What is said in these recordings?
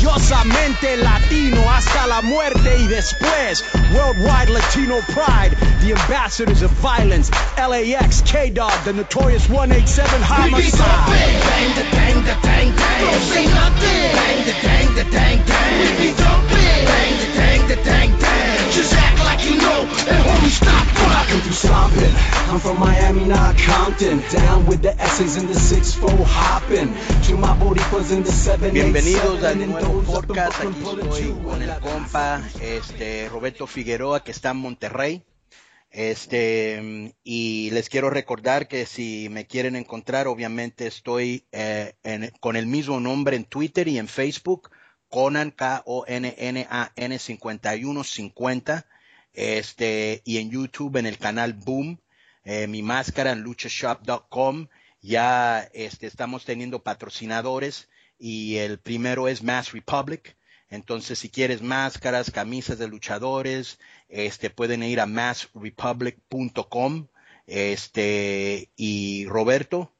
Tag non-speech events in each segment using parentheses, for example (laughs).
orgullosamente latino hasta la muerte y después. Worldwide Latino pride, the ambassadors of violence. LAX, K Dog, the notorious 187 homicide. Bang the dang the dang dang. Don't say nothing. Bang the dang the dang dang. We be jumping. Bang the dang the dang dang. Just act like you know. And homie, stop rocking. through stomping. I'm from Miami, not Compton. Down with the essays in the 6-4 hopping. To my boricuas in the 7 Bienvenidos al nuevo podcast. Aquí estoy con el compa este, Roberto Figueroa que está en Monterrey. Este, y les quiero recordar que si me quieren encontrar, obviamente estoy eh, en, con el mismo nombre en Twitter y en Facebook, Conan, K-O-N-N-A-N 5150, este, y en YouTube en el canal Boom, eh, mi máscara en luchashop.com, ya este, estamos teniendo patrocinadores y el primero es Mass Republic, entonces, si quieres máscaras, camisas de luchadores, este, pueden ir a massrepublic.com. Este, y Roberto.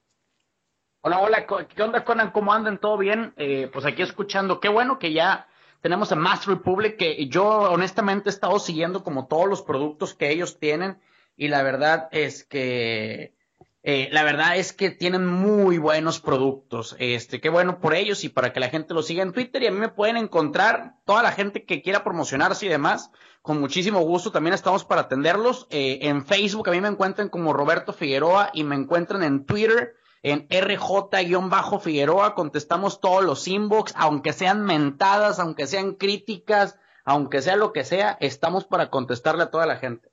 Hola, hola, ¿qué onda, Conan? ¿Cómo andan? ¿Todo bien? Eh, pues aquí escuchando, qué bueno que ya tenemos a Mass Republic, que yo honestamente he estado siguiendo como todos los productos que ellos tienen, y la verdad es que eh, la verdad es que tienen muy buenos productos. Este, qué bueno por ellos y para que la gente los siga en Twitter. Y a mí me pueden encontrar toda la gente que quiera promocionarse y demás. Con muchísimo gusto también estamos para atenderlos. Eh, en Facebook a mí me encuentran como Roberto Figueroa y me encuentran en Twitter en RJ-Figueroa. Contestamos todos los inbox, aunque sean mentadas, aunque sean críticas, aunque sea lo que sea, estamos para contestarle a toda la gente.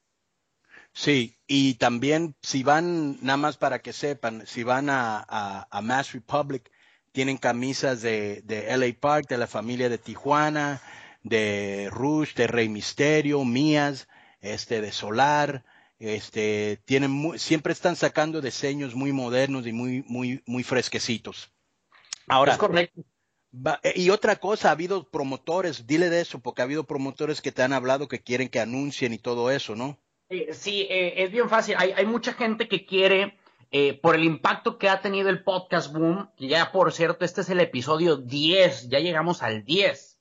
Sí, y también si van, nada más para que sepan, si van a, a, Mass Republic, tienen camisas de, de, LA Park, de la familia de Tijuana, de Rush, de Rey Misterio, mías, este, de Solar, este, tienen siempre están sacando diseños muy modernos y muy, muy, muy fresquecitos. Ahora, es correcto. y otra cosa, ha habido promotores, dile de eso, porque ha habido promotores que te han hablado que quieren que anuncien y todo eso, ¿no? Eh, sí, eh, es bien fácil. Hay, hay, mucha gente que quiere, eh, por el impacto que ha tenido el podcast boom, que ya por cierto, este es el episodio 10, ya llegamos al 10.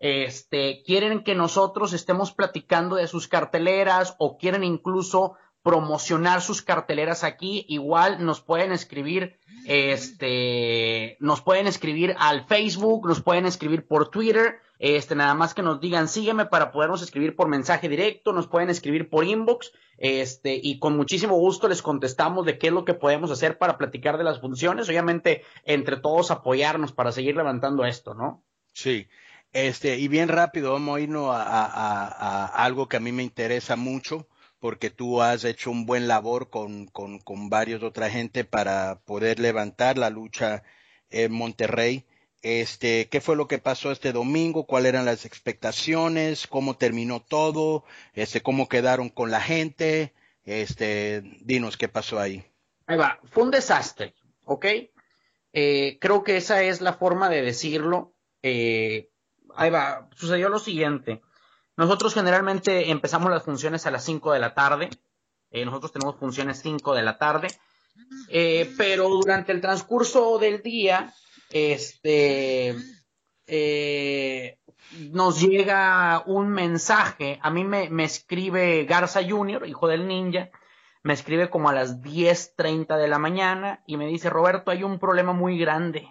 Este, quieren que nosotros estemos platicando de sus carteleras o quieren incluso promocionar sus carteleras aquí, igual nos pueden escribir, este, nos pueden escribir al Facebook, nos pueden escribir por Twitter, este, nada más que nos digan sígueme para podernos escribir por mensaje directo, nos pueden escribir por inbox, este, y con muchísimo gusto les contestamos de qué es lo que podemos hacer para platicar de las funciones, obviamente entre todos apoyarnos para seguir levantando esto, ¿no? Sí. Este, y bien rápido, vamos a irnos a, a, a algo que a mí me interesa mucho porque tú has hecho un buen labor con, con, con varios otra gente para poder levantar la lucha en Monterrey. Este, ¿qué fue lo que pasó este domingo? ¿Cuáles eran las expectaciones? ¿Cómo terminó todo? Este, ¿cómo quedaron con la gente? Este, dinos qué pasó ahí. Ahí va, fue un desastre, ¿ok? Eh, creo que esa es la forma de decirlo. Eh, ahí va, sucedió lo siguiente. Nosotros generalmente empezamos las funciones a las 5 de la tarde. Eh, nosotros tenemos funciones 5 de la tarde. Eh, pero durante el transcurso del día, este, eh, nos llega un mensaje. A mí me, me escribe Garza Jr., hijo del ninja. Me escribe como a las 10.30 de la mañana y me dice, Roberto, hay un problema muy grande.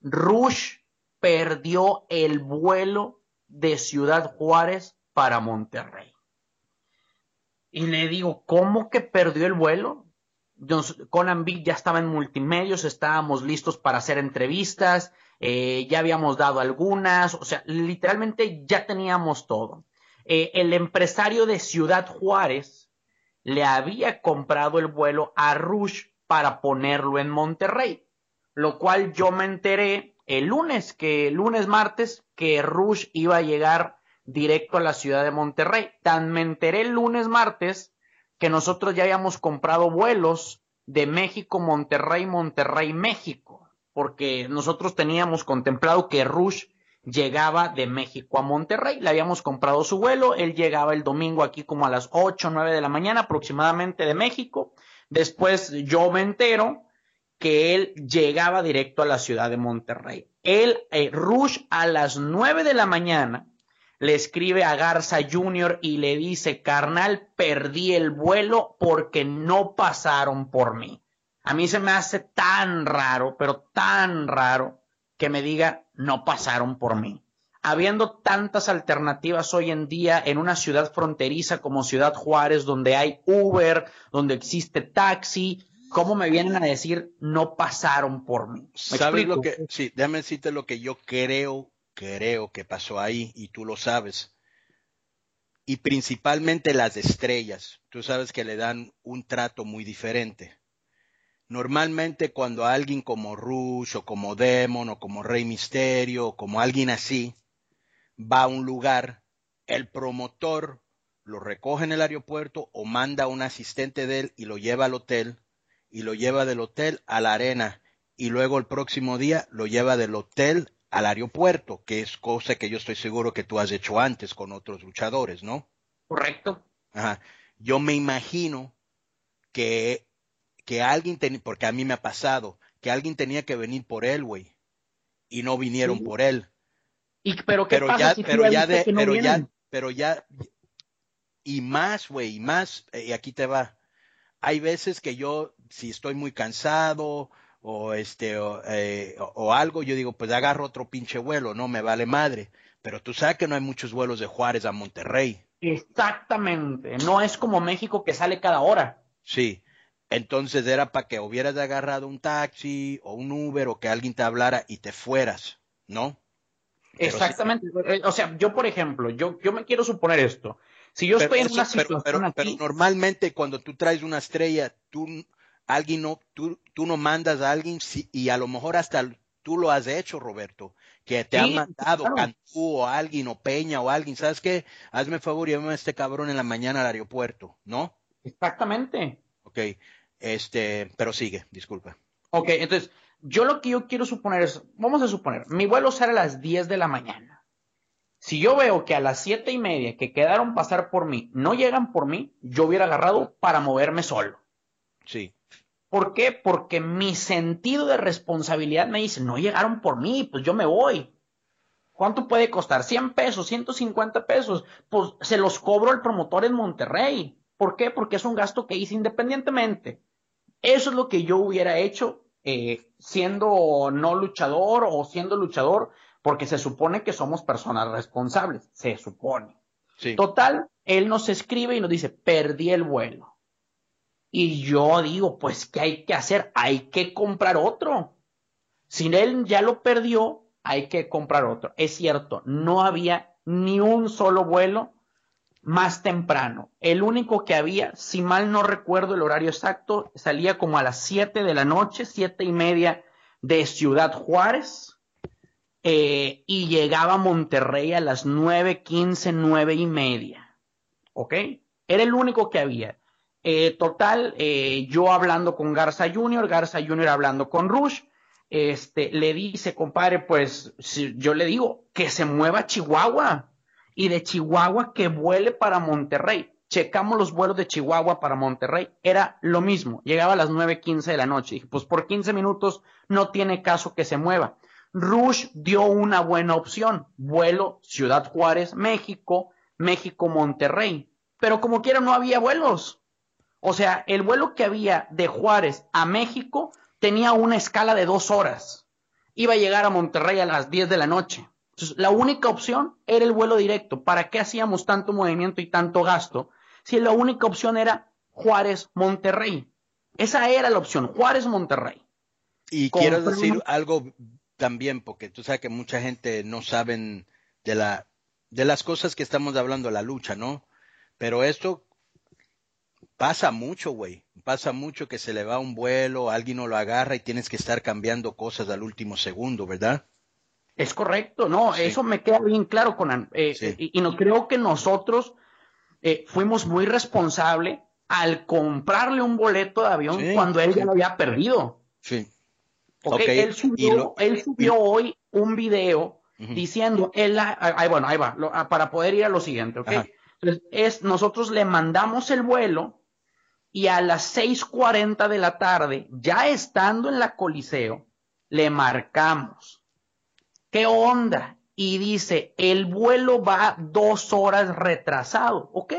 Rush perdió el vuelo de Ciudad Juárez para Monterrey. Y le digo, ¿cómo que perdió el vuelo? Conan Big ya estaba en multimedios, estábamos listos para hacer entrevistas, eh, ya habíamos dado algunas, o sea, literalmente ya teníamos todo. Eh, el empresario de Ciudad Juárez le había comprado el vuelo a Rush para ponerlo en Monterrey, lo cual yo me enteré el lunes, que el lunes martes, que Rush iba a llegar directo a la ciudad de Monterrey. Tan me enteré el lunes martes que nosotros ya habíamos comprado vuelos de México, Monterrey, Monterrey, México, porque nosotros teníamos contemplado que Rush llegaba de México a Monterrey, le habíamos comprado su vuelo, él llegaba el domingo aquí como a las 8, 9 de la mañana aproximadamente de México, después yo me entero que él llegaba directo a la ciudad de Monterrey. Él, eh, Rush, a las nueve de la mañana, le escribe a Garza Jr. y le dice, carnal, perdí el vuelo porque no pasaron por mí. A mí se me hace tan raro, pero tan raro, que me diga, no pasaron por mí. Habiendo tantas alternativas hoy en día en una ciudad fronteriza como Ciudad Juárez, donde hay Uber, donde existe taxi, ¿cómo me vienen a decir no pasaron por mí? ¿Sabes lo que? Sí, déjame decirte lo que yo creo, creo que pasó ahí y tú lo sabes. Y principalmente las estrellas. Tú sabes que le dan un trato muy diferente. Normalmente cuando alguien como Rush o como Demon o como Rey Misterio o como alguien así va a un lugar, el promotor lo recoge en el aeropuerto o manda a un asistente de él y lo lleva al hotel y lo lleva del hotel a la arena y luego el próximo día lo lleva del hotel al aeropuerto, que es cosa que yo estoy seguro que tú has hecho antes con otros luchadores, ¿no? Correcto. Ajá. Yo me imagino que, que alguien tenía, porque a mí me ha pasado, que alguien tenía que venir por él, güey, y no vinieron por él. ¿Y, pero ¿qué pero pasa ya, si pero ya, dices de, que no pero ya, pero ya, y más, güey, y más, eh, y aquí te va. Hay veces que yo, si estoy muy cansado o este o, eh, o- o algo, yo digo, pues agarro otro pinche vuelo, no me vale madre. Pero tú sabes que no hay muchos vuelos de Juárez a Monterrey. Exactamente. No es como México que sale cada hora. Sí. Entonces era para que hubieras agarrado un taxi o un Uber o que alguien te hablara y te fueras, ¿no? Pero. Exactamente. Eh, O sea, yo, por ejemplo, yo, yo me quiero suponer esto. Si yo estoy en una pero- situación pero- pero aquí, normalmente cuando tú traes una estrella, tú, alguien no, tú, tú no mandas a alguien si- y a lo mejor hasta tú lo has hecho, Roberto, que te Sí, han mandado claro. Cantú o alguien o Peña o alguien, ¿sabes qué? Hazme favor y llévame a este cabrón en la mañana al aeropuerto, ¿no? exactamente. Ok, este, pero sigue, disculpa. Ok, entonces, yo lo que yo quiero suponer es, vamos a suponer, mi vuelo sale a las 10 de la mañana. Si yo veo que a las siete y media que quedaron pasar por mí no llegan por mí, yo hubiera agarrado para moverme solo. Sí, ¿Por qué? Porque mi sentido de responsabilidad me dice, no llegaron por mí, pues yo me voy. ¿Cuánto puede costar? ¿100 pesos? ¿150 pesos? Pues se los cobro al promotor en Monterrey. ¿Por qué? Porque es un gasto que hice independientemente. Eso es lo que yo hubiera hecho eh, siendo no luchador o siendo luchador, porque se supone que somos personas responsables. Se supone. sí. Total, él nos escribe y nos dice, perdí el vuelo. Y yo digo, pues, ¿qué hay que hacer? Hay que comprar otro. Si él ya lo perdió, hay que comprar otro. Es cierto, no había ni un solo vuelo más temprano. El único que había, si mal no recuerdo el horario exacto, salía como a las 7 de la noche, siete y media de Ciudad Juárez, eh, y llegaba a Monterrey a las 9.15, nueve y media. ¿Ok? Era el único que había. Eh, total, eh, yo hablando con Garza Jr., Garza Jr. hablando con Rush, este, le dice, compadre, pues yo le digo que se mueva a Chihuahua y de Chihuahua que vuele para Monterrey. Checamos los vuelos de Chihuahua para Monterrey. Era lo mismo. Llegaba a las 9.15 de la noche. Dije, pues por 15 minutos no tiene caso que se mueva. Rush dio una buena opción. Vuelo Ciudad Juárez, México, México, Monterrey. Pero como quiera no había vuelos. O sea, el vuelo que había de Juárez a México tenía una escala de dos horas. Iba a llegar a Monterrey a las 10 de la noche. Entonces, la única opción era el vuelo directo. ¿Para qué hacíamos tanto movimiento y tanto gasto? Si la única opción era Juárez-Monterrey. Esa era la opción, Juárez-Monterrey. Y quiero decir una- algo también, porque tú sabes que mucha gente no saben de la de las cosas que estamos hablando de la lucha, ¿no? Pero esto pasa mucho, güey. Pasa mucho que se le va un vuelo, alguien no lo agarra y tienes que estar cambiando cosas al último segundo, ¿verdad? Es correcto, no, Sí. eso me queda bien claro, Conan. Eh, Sí. y, y no creo que nosotros eh, fuimos muy responsables al comprarle un boleto de avión Sí, cuando él ya lo había perdido. Sí. ¿ok? Ok, Él subió, lo- él subió hoy un video diciendo, él, ah, ahí, bueno, ahí va, lo- ah, para poder ir a lo siguiente, ¿ok? Entonces, es, nosotros le mandamos el vuelo y a las 6.40 de la tarde, ya estando en la Coliseo, le marcamos. ¿Qué onda? Y dice, el vuelo va dos horas retrasado. Ok,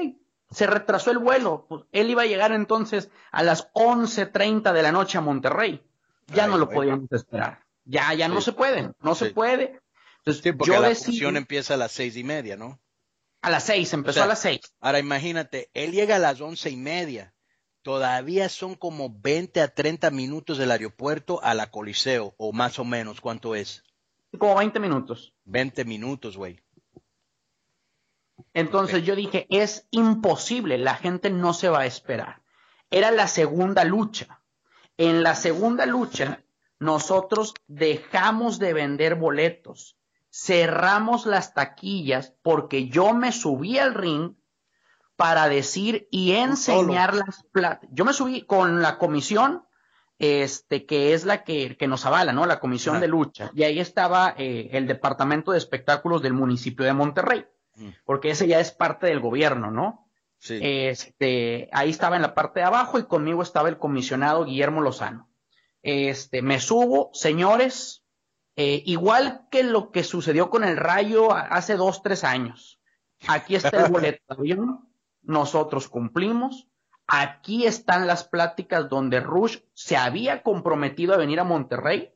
se retrasó el vuelo. Pues, él iba a llegar entonces a las 11.30 de la noche a Monterrey. Ya no lo podíamos esperar. Ya, ya no se puede, no se puede. Entonces, porque yo la función empieza a las seis y media, ¿no? A las seis, empezó a las seis. Ahora imagínate, él llega a las once y media. Todavía son como 20 a 30 minutos del aeropuerto a la Coliseo, o más o menos, ¿cuánto es? Como 20 minutos. 20 minutos, güey. Entonces yo dije, es imposible, la gente no se va a esperar. Era la segunda lucha. En la segunda lucha, nosotros dejamos de vender boletos cerramos las taquillas porque yo me subí al ring para decir y enseñar las plata. Yo me subí con la comisión, este, que es la que, que nos avala, ¿no? La comisión de lucha. Y ahí estaba eh, el departamento de espectáculos del municipio de Monterrey, mm. porque ese ya es parte del gobierno, ¿no? Sí. Este, ahí estaba en la parte de abajo y conmigo estaba el comisionado Guillermo Lozano. Este, me subo, señores, eh, igual que lo que sucedió con el Rayo hace dos, tres años. Aquí está el (laughs) boleto nosotros cumplimos. Aquí están las pláticas donde Rush se había comprometido a venir a Monterrey,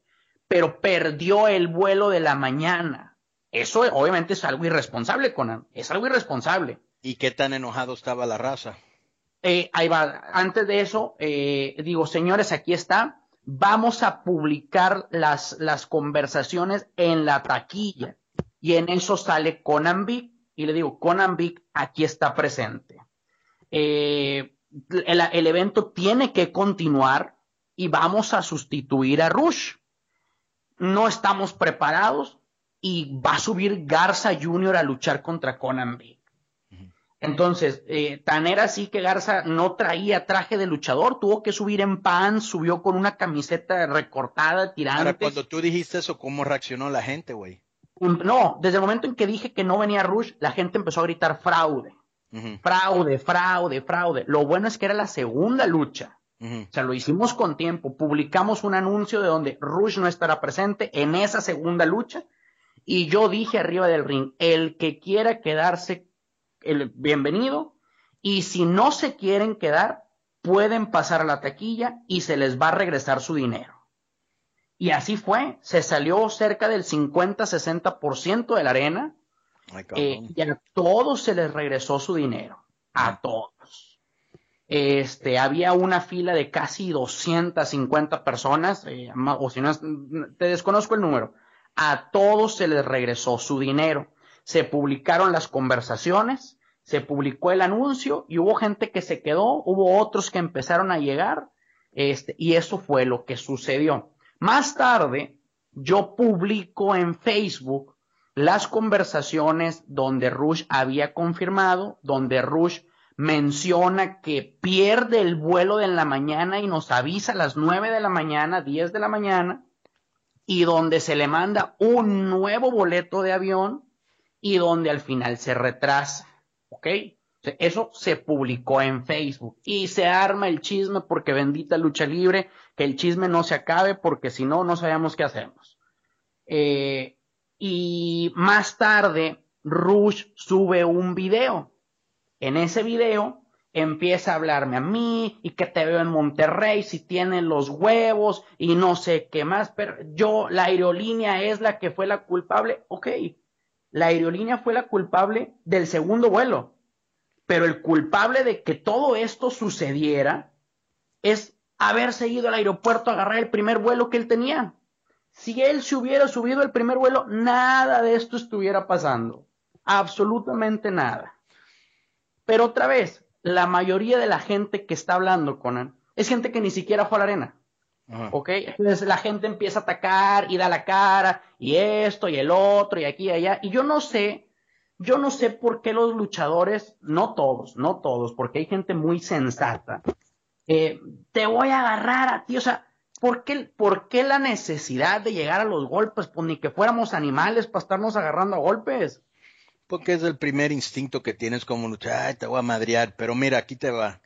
pero perdió el vuelo de la mañana. Eso obviamente es algo irresponsable, Conan. Es algo irresponsable. ¿Y qué tan enojado estaba la raza? Eh, ahí va. Antes de eso, eh, digo, señores, aquí está vamos a publicar las, las conversaciones en la taquilla. Y en eso sale Conan Big y le digo, Conan Big aquí está presente. Eh, el, evento tiene que continuar y vamos a sustituir a Rush. No estamos preparados y va a subir Garza Jr. a luchar contra Conan Big. Entonces, eh, tan era así que Garza no traía traje de luchador, tuvo que subir en pan, subió con una camiseta recortada, tirando. Ahora, cuando tú dijiste eso, ¿cómo reaccionó la gente, güey? No, desde el momento en que dije que no venía Rush, la gente empezó a gritar fraude. Fraude, fraude, fraude. Lo bueno es que era la segunda lucha. O sea, lo hicimos con tiempo. Publicamos un anuncio de donde Rush no estará presente en esa segunda lucha. Y yo dije arriba del ring, el que quiera quedarse el bienvenido y si no se quieren quedar, pueden pasar a la taquilla y se les va a regresar su dinero. Y así fue, se salió cerca del 50-60% de la arena eh, y a todos se les regresó su dinero, a todos. Este, había una fila de casi 250 personas, eh, o si no, te desconozco el número, a todos se les regresó su dinero. Se publicaron las conversaciones, se publicó el anuncio y hubo gente que se quedó, hubo otros que empezaron a llegar, este, y eso fue lo que sucedió. Más tarde, yo publico en Facebook las conversaciones donde Rush había confirmado, donde Rush menciona que pierde el vuelo de la mañana y nos avisa a las nueve de la mañana, 10 de la mañana, y donde se le manda un nuevo boleto de avión y donde al final se retrasa. ¿Ok? Eso se publicó en Facebook y se arma el chisme porque bendita lucha libre, que el chisme no se acabe porque si no, no sabemos qué hacemos. Eh, y más tarde, Rush sube un video. En ese video empieza a hablarme a mí y que te veo en Monterrey si tienen los huevos y no sé qué más, pero yo, la aerolínea es la que fue la culpable. Ok, la aerolínea fue la culpable del segundo vuelo, pero el culpable de que todo esto sucediera es haber seguido al aeropuerto a agarrar el primer vuelo que él tenía. Si él se hubiera subido el primer vuelo, nada de esto estuviera pasando. Absolutamente nada. Pero otra vez, la mayoría de la gente que está hablando con él es gente que ni siquiera fue a la arena. ¿Ok? Entonces la gente empieza a atacar y da la cara, y esto, y el otro, y aquí y allá. Y yo no sé, yo no sé por qué los luchadores, no todos, no todos, porque hay gente muy sensata, eh, te voy a agarrar a ti, o sea, ¿por qué, ¿por qué la necesidad de llegar a los golpes? Pues ni que fuéramos animales para estarnos agarrando a golpes. Porque es el primer instinto que tienes como luchar, te voy a madrear, pero mira, aquí te va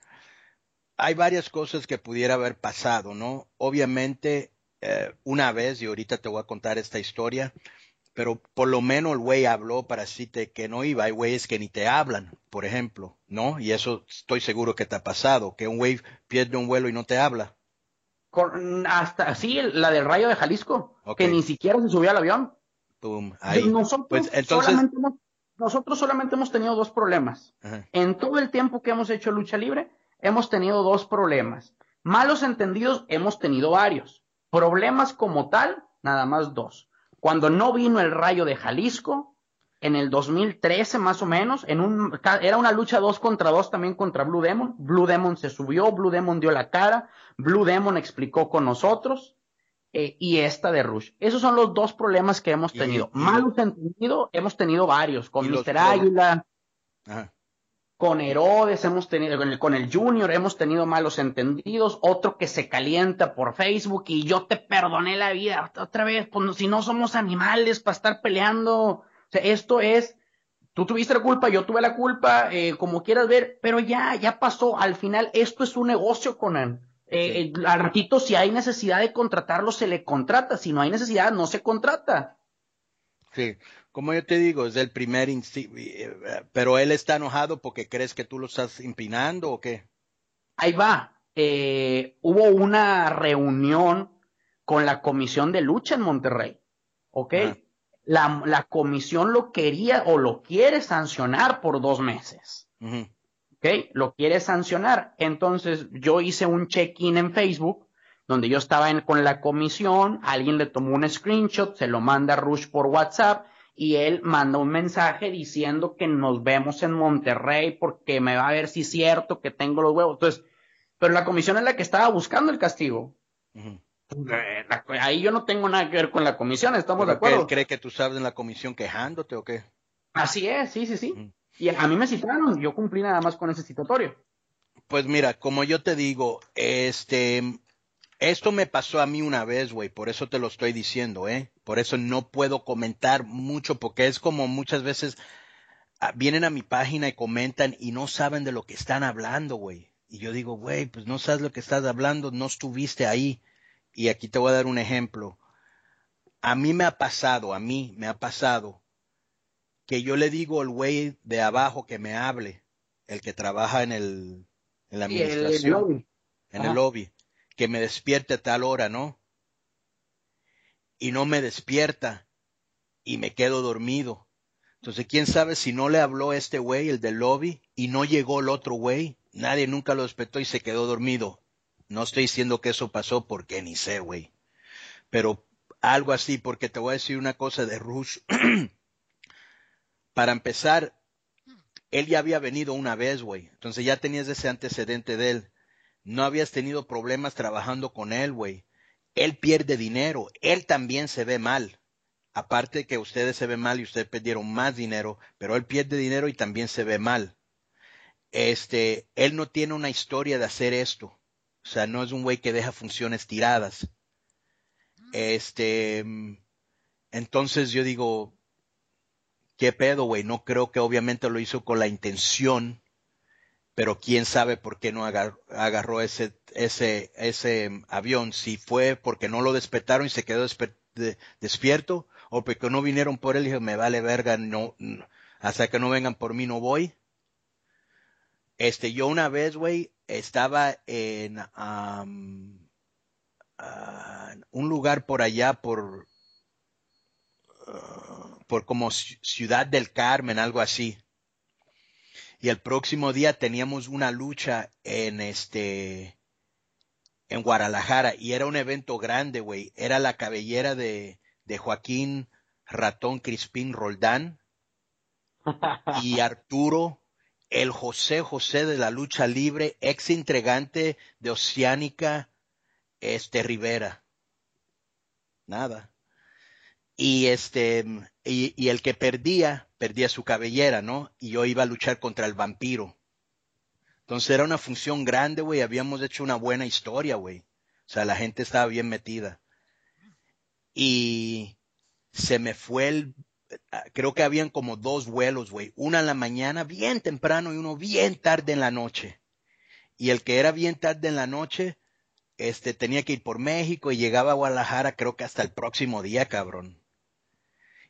hay varias cosas que pudiera haber pasado, ¿no? Obviamente, eh, una vez, y ahorita te voy a contar esta historia, pero por lo menos el güey habló para decirte que no iba. Hay güeyes que ni te hablan, por ejemplo, ¿no? Y eso estoy seguro que te ha pasado, que un güey pierde un vuelo y no te habla. Con, hasta, sí, la del Rayo de Jalisco, que ni siquiera se subió al avión. ahí. Nosotros, pues, entonces... solamente hemos, nosotros solamente hemos tenido dos problemas. En todo el tiempo que hemos hecho lucha libre, hemos tenido dos problemas. Malos entendidos hemos tenido varios. Problemas como tal, nada más dos cuando no vino el Rayo de Jalisco, en el 2013 más o menos, en un, era una lucha dos contra dos también contra Blue Demon. Blue Demon se subió, Blue Demon dio la cara, Blue Demon explicó con nosotros, eh, y esta de Rush. Esos son los dos problemas que hemos tenido. Malos entendido, hemos tenido varios, con Mr. Águila. Ajá con Herodes hemos tenido, con el, Junior hemos tenido malos entendidos, otro que se calienta por Facebook y yo te perdoné la vida otra vez, pues si no somos animales para estar peleando, o sea, esto es, tú tuviste la culpa, yo tuve la culpa, eh, como quieras ver, pero ya, ya pasó, al final esto es un negocio, con él. Eh, al ratito, si hay necesidad de contratarlo, se le contrata, si no hay necesidad, no se contrata. Sí, como yo te digo, es el primer eh, pero él está enojado porque crees que tú lo estás impinando o qué? Ahí va. Eh, hubo una reunión con la comisión de lucha en Monterrey. ¿Ok? La, la, comisión lo quería o lo quiere sancionar por dos meses. ¿Ok? Lo quiere sancionar. Entonces yo hice un check-in en Facebook donde yo estaba con la comisión, alguien le tomó un screenshot, se lo manda a Rush por WhatsApp y él manda un mensaje diciendo que nos vemos en Monterrey porque me va a ver si es cierto que tengo los huevos. Entonces, pero la comisión es la que estaba buscando el castigo. Ahí yo no tengo nada que ver con la comisión, estamos de acuerdo. ¿Él cree que tú sabes en la comisión quejándote o qué? Así es, sí, sí, sí. Y a mí me citaron, yo cumplí nada más con ese citatorio. Pues mira, como yo te digo, este, esto me pasó a mí una vez, güey, por eso te lo estoy diciendo, ¿eh? Por eso no puedo comentar mucho, porque es como muchas veces ah, vienen a mi página y comentan y no saben de lo que están hablando, güey. Y yo digo, güey, pues no sabes lo que estás hablando, no estuviste ahí. Y aquí te voy a dar un ejemplo. A mí me ha pasado, a mí me ha pasado que yo le digo al güey de abajo que me hable, el que trabaja en el en la administración, en el lobby que me despierte a tal hora, ¿no? Y no me despierta y me quedo dormido. Entonces, quién sabe si no le habló este güey, el del lobby, y no llegó el otro güey. Nadie nunca lo despertó y se quedó dormido. No estoy diciendo que eso pasó porque ni sé, güey. Pero algo así, porque te voy a decir una cosa de Rush. (clears throat) Para empezar, él ya había venido una vez, güey. Entonces ya tenías ese antecedente de él no habías tenido problemas trabajando con él, güey. Él pierde dinero, él también se ve mal. Aparte que ustedes se ven mal y ustedes perdieron más dinero, pero él pierde dinero y también se ve mal. Este, él no tiene una historia de hacer esto. O sea, no es un güey que deja funciones tiradas. Este, entonces yo digo, ¿qué pedo, güey? No creo que obviamente lo hizo con la intención pero quién sabe por qué no agarró, ese, ese, ese avión, si fue porque no lo despertaron y se quedó despierto, o porque no vinieron por él y dijo, me vale verga, no, hasta que no vengan por mí no voy. Este, yo una vez, güey, estaba en ah, un lugar por allá, por, ah, por como Ciudad del Carmen, algo así y el próximo día teníamos una lucha en este en Guadalajara y era un evento grande, güey. Era la cabellera de, de Joaquín Ratón Crispín Roldán y (laughs) Arturo, el José José de la lucha libre, ex entregante de Oceánica, este Rivera. Nada. Y este, y, y el que perdía, perdía su cabellera, ¿no? Y yo iba a luchar contra el vampiro. Entonces era una función grande, güey. Habíamos hecho una buena historia, güey. O sea, la gente estaba bien metida. Y se me fue el, creo que habían como dos vuelos, güey. Una en la mañana, bien temprano, y uno bien tarde en la noche. y el que era bien tarde en la noche, este, tenía que ir por México y llegaba a Guadalajara creo que hasta el próximo día, cabrón.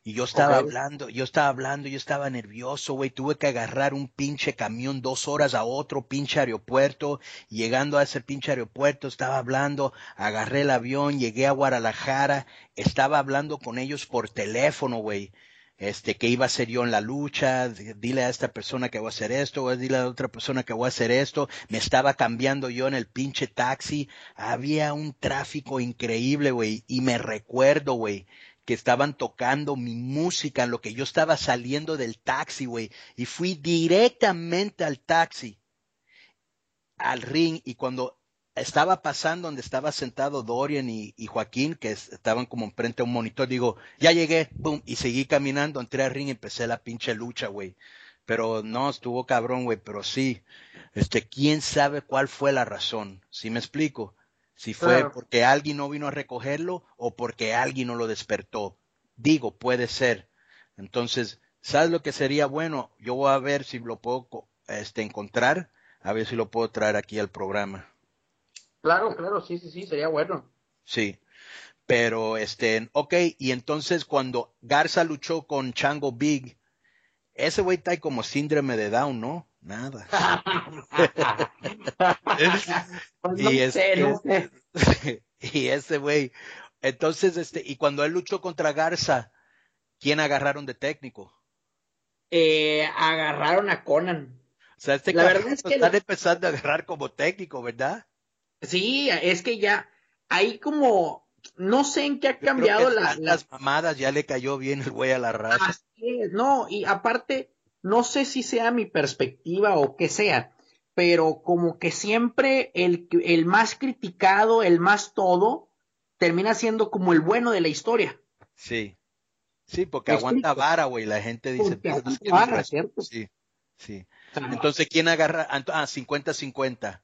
Y yo estaba hablando, yo estaba hablando, yo estaba nervioso, güey. Tuve que agarrar un pinche camión dos horas a otro pinche aeropuerto. Llegando a ese pinche aeropuerto, estaba hablando, agarré el avión, llegué a Guadalajara, estaba hablando con ellos por teléfono, güey. Este, que iba a ser yo en la lucha, dile a esta persona que voy a hacer esto, o dile a otra persona que voy a hacer esto. Me estaba cambiando yo en el pinche taxi. Había un tráfico increíble, güey. Y me recuerdo, güey, que estaban tocando mi música en lo que yo estaba saliendo del taxi, güey, y fui directamente al taxi, al ring, y cuando estaba pasando donde estaba sentado Dorian y, Joaquín, que es- estaban como enfrente a un monitor, digo, ya llegué, boom, y seguí caminando, entré al ring y empecé la pinche lucha, güey. Pero no, estuvo cabrón, güey, pero sí, este, quién sabe cuál fue la razón, ¿sí me explico? Si fue Claro. porque alguien no vino a recogerlo o porque alguien no lo despertó. Digo, puede ser. Entonces, ¿sabes lo que sería bueno? Yo voy a ver si lo puedo este, encontrar, a ver si lo puedo traer aquí al programa. Claro, claro, sí, sí, sí, sería bueno. Sí. Pero, este, ok, y entonces cuando Garza luchó con Chango Big, ese güey está como síndrome de Down, ¿no? Nada. (laughs) Pues no Y es- sé, no es- sé. (laughs) y ese güey, entonces, este, y cuando él luchó contra Garza, ¿quién agarraron de técnico? Eh, agarraron a Conan. O sea, este La verdad es lo que están empezando a agarrar como técnico, ¿verdad? Sí, es que ya hay como, no sé en qué ha cambiado que la, tantas la- mamadas ya le cayó bien el güey a la raza. Así es, no, y aparte, no sé si sea mi perspectiva o qué sea, pero como que siempre el, el más criticado, el más todo, termina siendo como el bueno de la historia. Sí. Sí, porque ¿Me aguanta explico? vara, güey. La gente dice, "Pues, aguanta vara, ¿cierto? Sí, sí. O sea, Entonces, ¿quién agarra? Ah, ent- Ah, 50-50.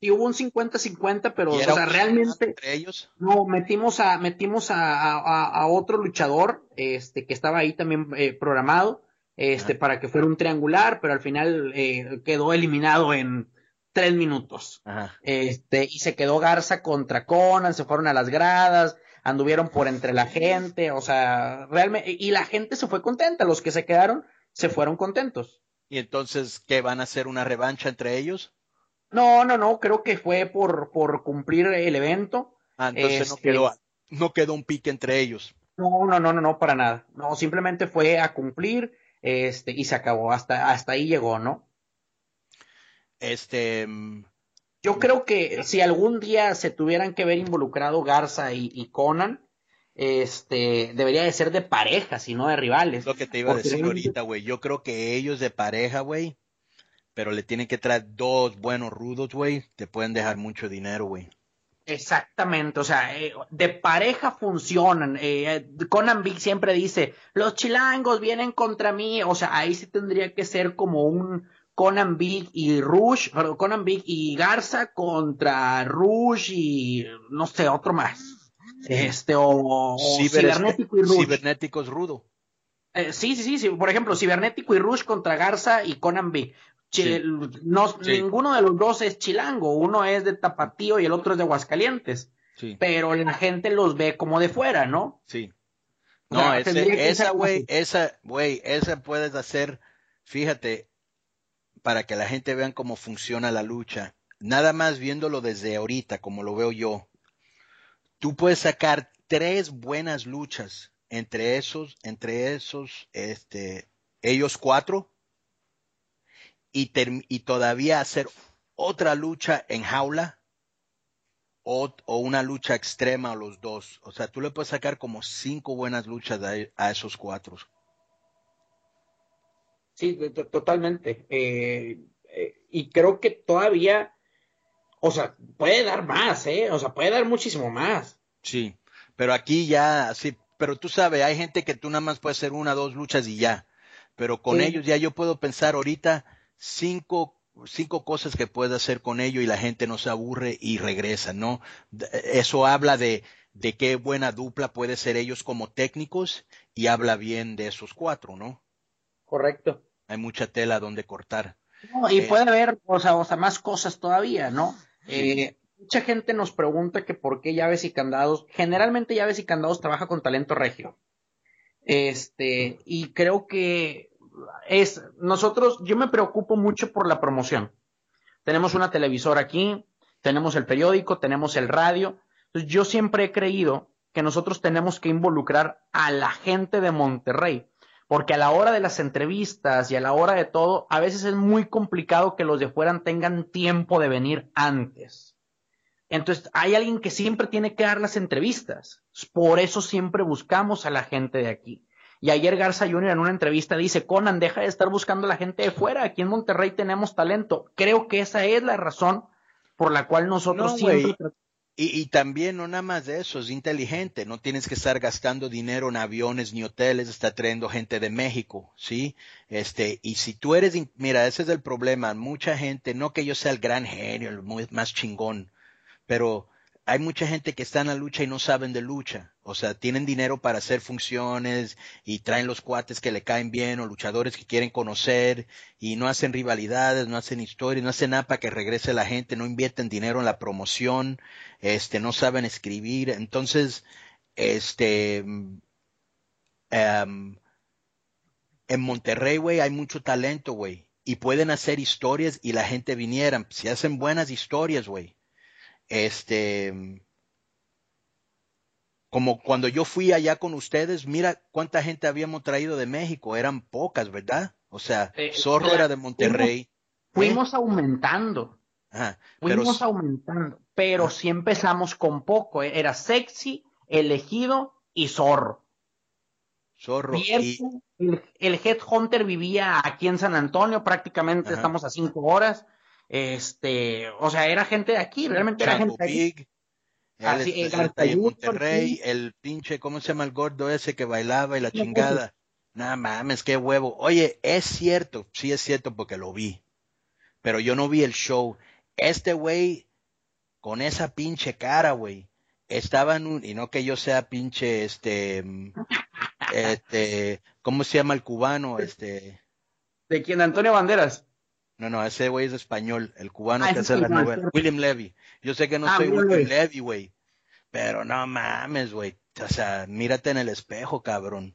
sí hubo un 50-50, pero, ¿Y o sea, realmente, entre ellos? no, metimos a, metimos a, a, a- a otro luchador, este, que estaba ahí también eh, programado, este, Ajá. para que fuera un triangular, pero al final eh, quedó eliminado en tres minutos. Ajá. Este, y se quedó Garza contra Conan, se fueron a las gradas, anduvieron por entre la gente, o sea, realmente, y la gente se fue contenta, los que se quedaron se fueron contentos. Y entonces, ¿qué van a hacer una revancha entre ellos? No, no, no, creo que fue por, por cumplir el evento. Ah, entonces no Este- quedó, no quedó un pique entre ellos. No, no, no, no, no, para nada. No, simplemente fue a cumplir, este, y se acabó, hasta, hasta ahí llegó, ¿no? Este, Yo creo que si algún día se tuvieran que ver involucrado Garza y, y Conan, este, debería de ser de parejas y no de rivales. es lo que te iba a decir realmente- ahorita, güey. Yo creo que ellos de pareja, güey, pero le tienen que traer dos buenos rudos, güey, te pueden dejar mucho dinero, güey. Exactamente, o sea, eh, de pareja funcionan. Eh, Conan Big siempre dice, los chilangos vienen contra mí, o sea, ahí sí tendría que ser como un Conan Big y Rush, perdón, Conan Big y Garza contra Rush y no sé, otro más. Este, o, o Ciber- Cibernético y Rush. Cibernético es rudo. Eh, sí, sí, sí, sí, por ejemplo, Cibernético y Rush contra Garza y Conan Big. Sí. no, Sí. Ninguno de los dos es chilango, uno es de Tapatío y el otro es de Aguascalientes Sí, pero la gente los ve como de fuera, ¿no? sí. O No, sea, ese- esa, güey, esa, güey, esa puedes hacer, fíjate, para que la gente vean cómo funciona la lucha. Nada más viéndolo desde ahorita, como lo veo yo. Tú puedes sacar tres buenas luchas entre esos, entre esos, este, ellos cuatro, y, y todavía hacer otra lucha en jaula o, o una lucha extrema a los dos. O sea, tú le puedes sacar como cinco buenas luchas a, a esos cuatro. Sí, totalmente. Eh, eh, y creo que todavía, o sea, puede dar más, ¿eh? O sea, puede dar muchísimo más. Sí, pero aquí ya, sí, pero tú sabes, hay gente que tú nada más puedes hacer una, dos luchas y ya. Pero con Sí. ellos ya yo puedo pensar ahorita cinco, cinco cosas que puedes hacer con ellos y la gente no se aburre y regresa, ¿no? Eso habla de, de qué buena dupla puede ser ellos como técnicos y habla bien de esos cuatro, ¿no? Correcto. Hay mucha tela donde cortar. y Eh, puede haber, o sea, o sea, más cosas todavía, ¿no? Eh, mucha gente nos pregunta que por qué llaves y candados. Generalmente llaves y candados trabaja con talento regio. Este, y creo que es, nosotros, yo me preocupo mucho por la promoción. Tenemos una televisora aquí, tenemos el periódico, tenemos el radio. Entonces, yo siempre he creído que nosotros tenemos que involucrar a la gente de Monterrey, porque a la hora de las entrevistas y a la hora de todo, a veces es muy complicado que los de fuera tengan tiempo de venir antes. Entonces, hay alguien que siempre tiene que dar las entrevistas. Por eso siempre buscamos a la gente de aquí. Y ayer Garza Jr. en una entrevista dice, Conan, deja de estar buscando a la gente de fuera. Aquí en Monterrey tenemos talento. Creo que esa es la razón por la cual nosotros No, siempre. Y, y también no nada más de eso, es inteligente, no tienes que estar gastando dinero en aviones ni hoteles, está trayendo gente de México, ¿sí? Este, y si tú eres, mira, ese es el problema, mucha gente, no que yo sea el gran genio, el muy- más chingón, pero hay mucha gente que está en la lucha y no saben de lucha, o sea, tienen dinero para hacer funciones y traen los cuates que le caen bien o luchadores que quieren conocer y no hacen rivalidades, no hacen historias, no hacen nada para que regrese la gente, no invierten dinero en la promoción, este, no saben escribir, entonces, este, em, en Monterrey, güey, hay mucho talento, güey, y pueden hacer historias y la gente viniera, si hacen buenas historias, güey, este, como cuando yo fui allá con ustedes, mira cuánta gente habíamos traído de México, eran pocas, ¿verdad? O sea, Eh, Zorro la- era de Monterrey. fuimos aumentando. Ajá, pero Fuimos aumentando, pero sí empezamos con poco. ¿eh? Era sexy, elegido y zorro. Zorro y, el, el Headhunter vivía aquí en San Antonio, prácticamente Ajá. estamos a cinco horas. Este, o sea, era gente de aquí, realmente era gente de aquí. Así, el en Gartayuto, Monterrey, el pinche, ¿cómo se llama el gordo ese que bailaba y la sí. chingada? Nah mames, qué huevo. Oye, es cierto, sí es cierto porque lo vi, pero yo no vi el show. Este güey, con esa pinche cara, güey, estaba en un, y no que yo sea pinche, este, este, ¿cómo se llama el cubano? Este, ¿De quién? Antonio Banderas. No, no, ese güey es español, el cubano Ah, que hace la novela. William Levy. Yo sé que no Ah, soy William William Levy. Levy, güey. Pero no mames, güey. O sea, mírate en el espejo, cabrón.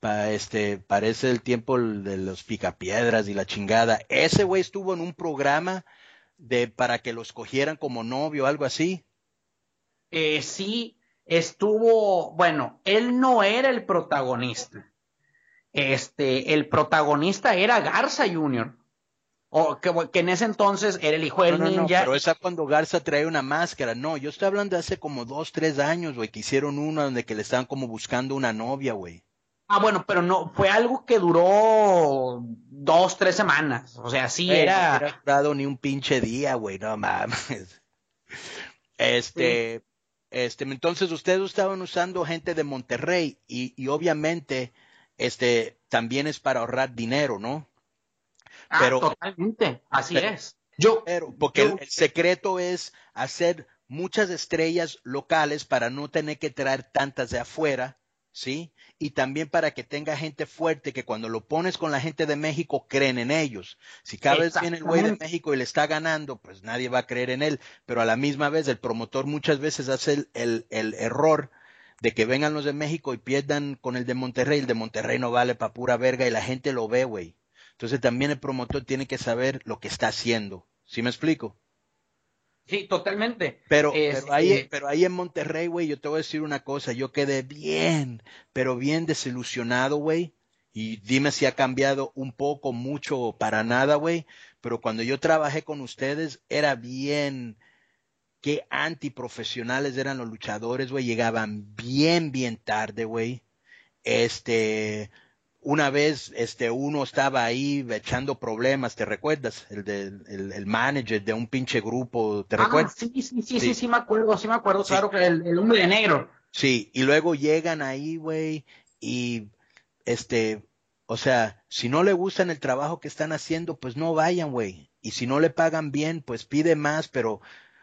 Pa, este, parece el tiempo de los picapiedras y la chingada. Ese güey estuvo en un programa de para que los cogieran como novio, algo así. Eh, sí, estuvo, bueno, él no era el protagonista. Este, el protagonista era Garza Jr. O que, que en ese entonces era el hijo del No, no, no, ninja. pero esa cuando Garza trae una máscara. No, yo estoy hablando de hace como dos, tres años, güey, que hicieron una donde que le estaban como buscando una novia, güey. Ah, bueno, pero no, fue algo que duró dos, tres semanas. O sea, sí, Güey, No era. hubiera durado ni un pinche día, güey, no mames. (laughs) Este, este, entonces ustedes estaban usando gente de Monterrey y, y obviamente, este, también es para ahorrar dinero, ¿no? Ah, pero- totalmente, así pero- es. Yo, Pero, porque Yo- el, el secreto es hacer muchas estrellas locales para no tener que traer tantas de afuera, ¿sí? Y también para que tenga gente fuerte que cuando lo pones con la gente de México creen en ellos. Si cada vez viene el güey de. México y le está ganando, pues nadie va a creer en él. Pero a la misma vez el promotor muchas veces hace el, el- el error de que vengan los de México y pierdan con el de Monterrey. El de Monterrey no vale pa' pura verga y la gente lo ve, güey. Entonces también el promotor tiene que saber lo que está haciendo. ¿Sí me explico? sí, totalmente. Pero, pero, ahí, pero ahí en Monterrey, güey, yo te voy a decir una cosa, yo quedé bien, pero bien desilusionado, güey. Y dime si ha cambiado un poco, mucho o para nada, güey. Pero cuando yo trabajé con ustedes, era bien, qué antiprofesionales eran los luchadores, güey. Llegaban bien, bien tarde, güey. Este, una vez, este, uno estaba ahí echando problemas, ¿te recuerdas? El, de, el, el manager de un pinche grupo, ¿te Ah, recuerdas? sí, sí, sí, sí, Sí. sí, me acuerdo, sí me acuerdo, Sí. claro que el, el hombre de negro. Sí, y luego llegan ahí, güey, y este, o sea, si no le gustan el trabajo que están haciendo, pues no vayan, güey. Y si no le pagan bien, pues pide más, pero,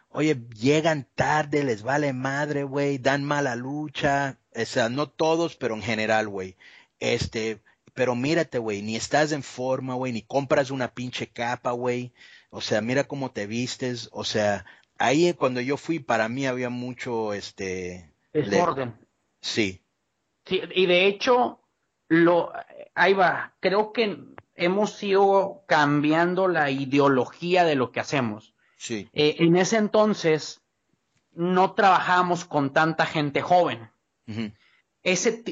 oye, llegan tarde, les vale madre, güey, dan mala lucha, o sea, no todos, pero en general, güey. Este, pero mírate, güey, ni estás en forma, güey, ni compras una pinche capa, güey. O sea, mira cómo te vistes, o sea, ahí cuando yo fui, para mí había mucho, este... Desorden. Sí. Sí, y de hecho, lo, ahí va, creo que hemos ido cambiando la ideología de lo que hacemos. Sí. Eh, en ese entonces no trabajamos con tanta gente joven. Ese,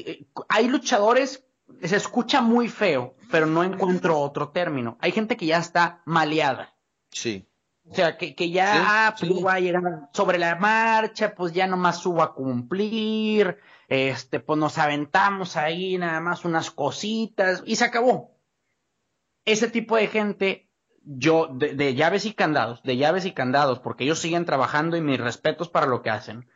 hay luchadores, se escucha muy feo, pero no encuentro otro término. Hay gente que ya está maleada. Sí. O sea, que, que ya pues, va a llegar sobre la marcha, pues ya nomás subo a cumplir, este, pues nos aventamos ahí nada más unas cositas y se acabó. Ese tipo de gente, yo, de, llaves y candados, de llaves y candados, porque ellos siguen trabajando y mis respetos para lo que hacen,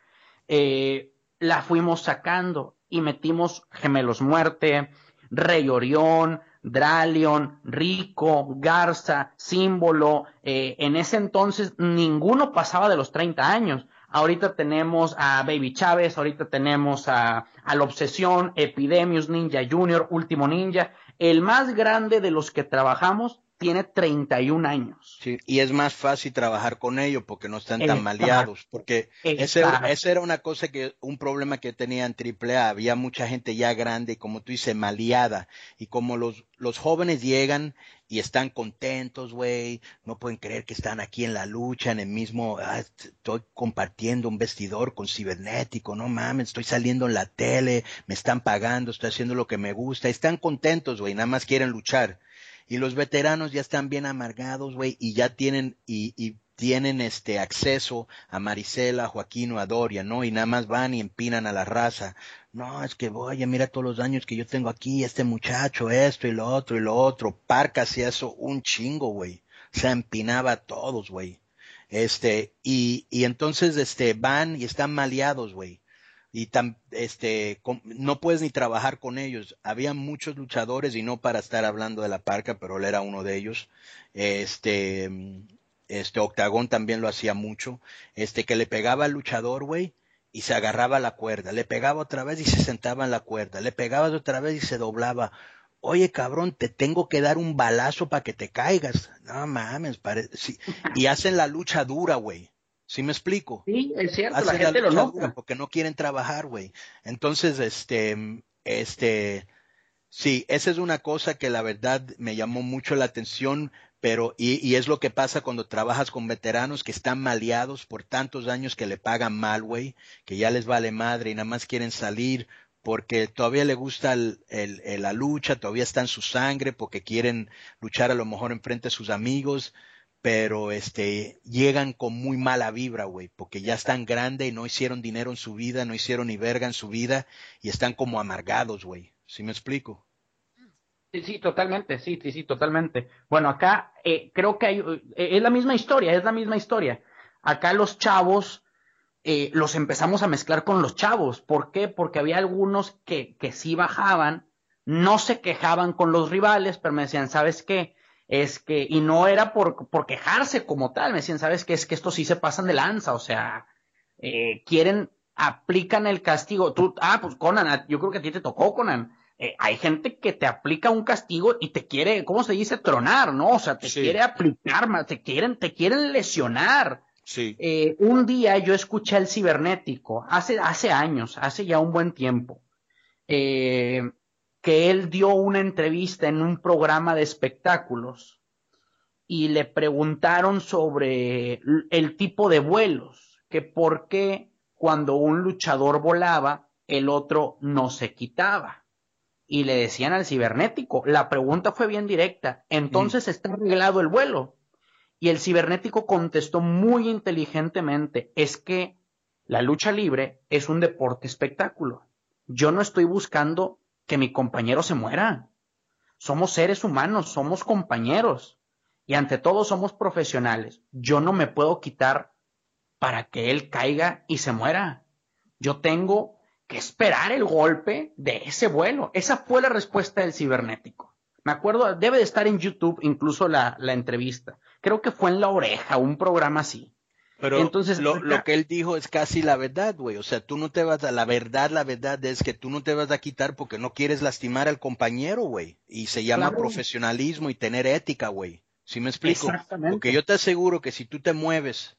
eh, la fuimos sacando y metimos Gemelos Muerte, Rey Orión, Dralion, Rico, Garza, Símbolo. Eh, en ese entonces ninguno pasaba de los 30 años. Ahorita tenemos a Baby Chávez, ahorita tenemos a, a La Obsesión, Epidemius Ninja Junior, Último Ninja. El más grande de los que trabajamos tiene 31 años. Sí, y es más fácil trabajar con ellos porque no están tan maleados, porque ese era, era, una cosa que, un problema que tenía en AAA, había mucha gente ya grande y como tú dices, maleada, y como los, los jóvenes llegan y están contentos, güey, no pueden creer que están aquí en la lucha, en el mismo, ah, estoy compartiendo un vestidor con cibernético, no mames, estoy saliendo en la tele, me están pagando, estoy haciendo lo que me gusta, están contentos, güey, nada más quieren luchar y los veteranos ya están bien amargados, güey, y ya tienen, y, y tienen este acceso a Marisela, a Joaquín o a Doria, ¿no? Y nada más van y empinan a la raza. No, es que voy, mira todos los años que yo tengo aquí, este muchacho, esto y lo otro y lo otro. Parca hacía eso un chingo, güey. Se empinaba a todos, güey. Este, y, y entonces, este, van y están maleados, güey y este, no puedes ni trabajar con ellos. Había muchos luchadores y no para estar hablando de la parca, pero él era uno de ellos. Este, este Octagón también lo hacía mucho. Este, que le pegaba al luchador, güey, y se agarraba la cuerda. Le pegaba otra vez y se sentaba en la cuerda. Le pegaba otra vez y se doblaba. Oye, cabrón, te tengo que dar un balazo para que te caigas. No mames, parece. Y hacen la lucha dura, güey. ¿Sí me explico? Sí, es cierto, la gente lo. Porque no quieren trabajar, güey. Entonces, este, este, sí, esa es una cosa que la verdad me llamó mucho la atención, pero, y, y es lo que pasa cuando trabajas con veteranos que están maleados por tantos años que le pagan mal, güey, que ya les vale madre y nada más quieren salir porque todavía le gusta el, el, la lucha, todavía está en su sangre, porque quieren luchar a lo mejor enfrente de sus amigos, pero este llegan con muy mala vibra, güey, porque ya están grandes y no hicieron dinero en su vida, no hicieron ni verga en su vida y están como amargados, güey. ¿Sí me explico? Sí, sí, totalmente, sí, sí, sí, totalmente. Bueno, acá eh, creo que hay, eh, es la misma historia, es la misma historia. Acá los chavos eh, los empezamos a mezclar con los chavos. ¿Por qué? Porque había algunos que, que sí bajaban, no se quejaban con los rivales, pero me decían, ¿sabes qué? Es que, y no era por, por quejarse como tal, me decían, ¿sabes qué? Es que estos sí se pasan de lanza, o sea, eh, quieren, aplican el castigo. Tú, ah, pues Conan, yo creo que a ti te tocó, Conan. Eh, hay gente que te aplica un castigo y te quiere, ¿cómo se dice? Tronar, ¿no? O sea, te quiere aplicar, te quieren, te quieren lesionar. Sí. Eh, un día yo escuché al cibernético, hace, hace años, hace ya un buen tiempo. Eh, que él dio una entrevista en un programa de espectáculos y le preguntaron sobre el tipo de vuelos, que por qué cuando un luchador volaba, el otro no se quitaba. Y le decían al cibernético, la pregunta fue bien directa, entonces está arreglado el vuelo. Y el cibernético contestó muy inteligentemente, es que la lucha libre es un deporte espectáculo. Yo no estoy buscando que mi compañero se muera. Somos seres humanos, somos compañeros y ante todo somos profesionales. Yo no me puedo quitar para que él caiga y se muera. Yo tengo que esperar el golpe de ese vuelo. Esa fue la respuesta del cibernético. Me acuerdo, debe de estar en YouTube incluso la, la entrevista. Creo que fue en La Oreja, un programa así. Pero Entonces, lo, que él dijo es casi la verdad, güey. O sea, tú no te vas a, la verdad, la verdad es que tú no te vas a quitar porque no quieres lastimar al compañero, güey. Y se llama Claro. profesionalismo y tener ética, güey. ¿Sí me explico? Porque yo te aseguro que si tú te mueves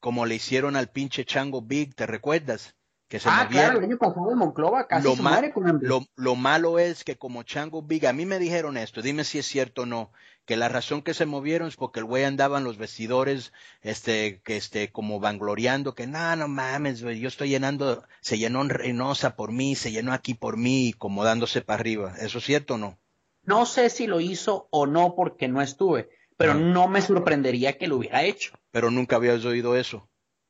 como le hicieron al pinche Chango Big, ¿te recuerdas? Que se ah, movieron. claro, el año pasado en Monclova casi Lo, se ma- muere con hambre. lo, lo malo es que como Chango Big, a mí me dijeron esto, dime si es cierto o no, que la razón que se movieron es porque el güey andaba en los vestidores, este, que este, como vangloriando, que no, no mames, güey, yo estoy llenando, se llenó en Reynosa por mí, se llenó aquí por mí, y como dándose para arriba. ¿Eso es cierto o no? No sé si lo hizo o no porque no estuve, pero Ajá. no me sorprendería que lo hubiera hecho. Pero nunca habías oído eso.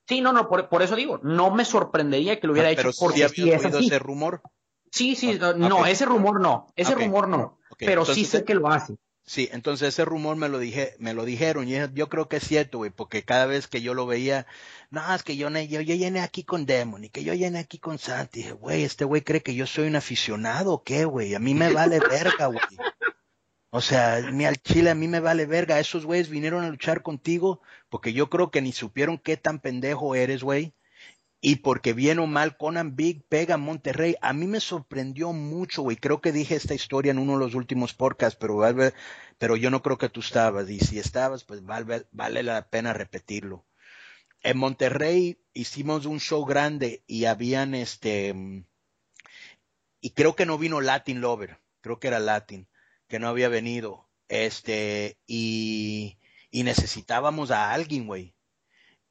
Sí, no, no, por, por eso digo, no me sorprendería que lo hubiera Ah, hecho pero sí porque sí es oído así. ese rumor. Sí, sí, Ok, no, ok. ese rumor no, ese rumor no, pero sí sé que lo hace. Sí, entonces ese rumor me lo dije, me lo dijeron y yo creo que es cierto, güey, porque cada vez que yo lo veía, no, es que yo, yo, yo llené aquí con Demon y que yo llené aquí con Santi, dije, güey, este güey cree que yo soy un aficionado o qué, güey, a mí me vale verga, güey. O sea, ni al chile a mí me vale verga, esos güeyes vinieron a luchar contigo porque yo creo que ni supieron qué tan pendejo eres, güey. Y porque bien o mal Conan Big pega a Monterrey, a mí me sorprendió mucho, güey. Creo que dije esta historia en uno de los últimos podcasts, pero pero yo no creo que tú estabas. Y si estabas, pues vale, vale la pena repetirlo. En Monterrey hicimos un show grande y habían este mm, y creo que no vino Latin Lover, creo que era Latin, que no había venido. Este, y, y necesitábamos a alguien, güey.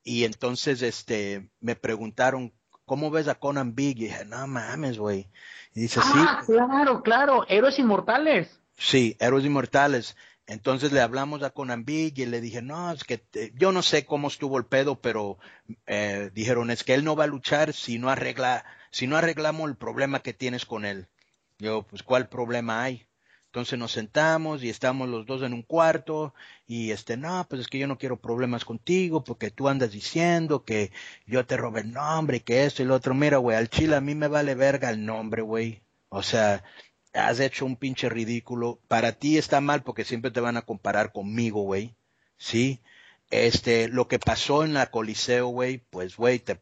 Y entonces, este, me preguntaron, ¿cómo ves a Conan Big? Y dije, no mames, güey. Y dice, Ah, sí, claro, claro, héroes inmortales. sí, Héroes Inmortales. Entonces le hablamos a Conan Big y le dije, no, es que te- yo no sé cómo estuvo el pedo, pero eh, dijeron, es que él no va a luchar si no arregla, si no arreglamos el problema que tienes con él. Yo, pues, ¿cuál problema hay? Entonces nos sentamos y estamos los dos en un cuarto y este, no, pues es que yo no quiero problemas contigo porque tú andas diciendo que yo te robé el nombre y que esto y lo otro. Mira, güey, al chile a mí me vale verga el nombre, güey. O sea, has hecho un pinche ridículo. Para ti está mal porque siempre te van a comparar conmigo, güey. ¿Sí? Este, lo que pasó en la Coliseo, güey, pues, güey, te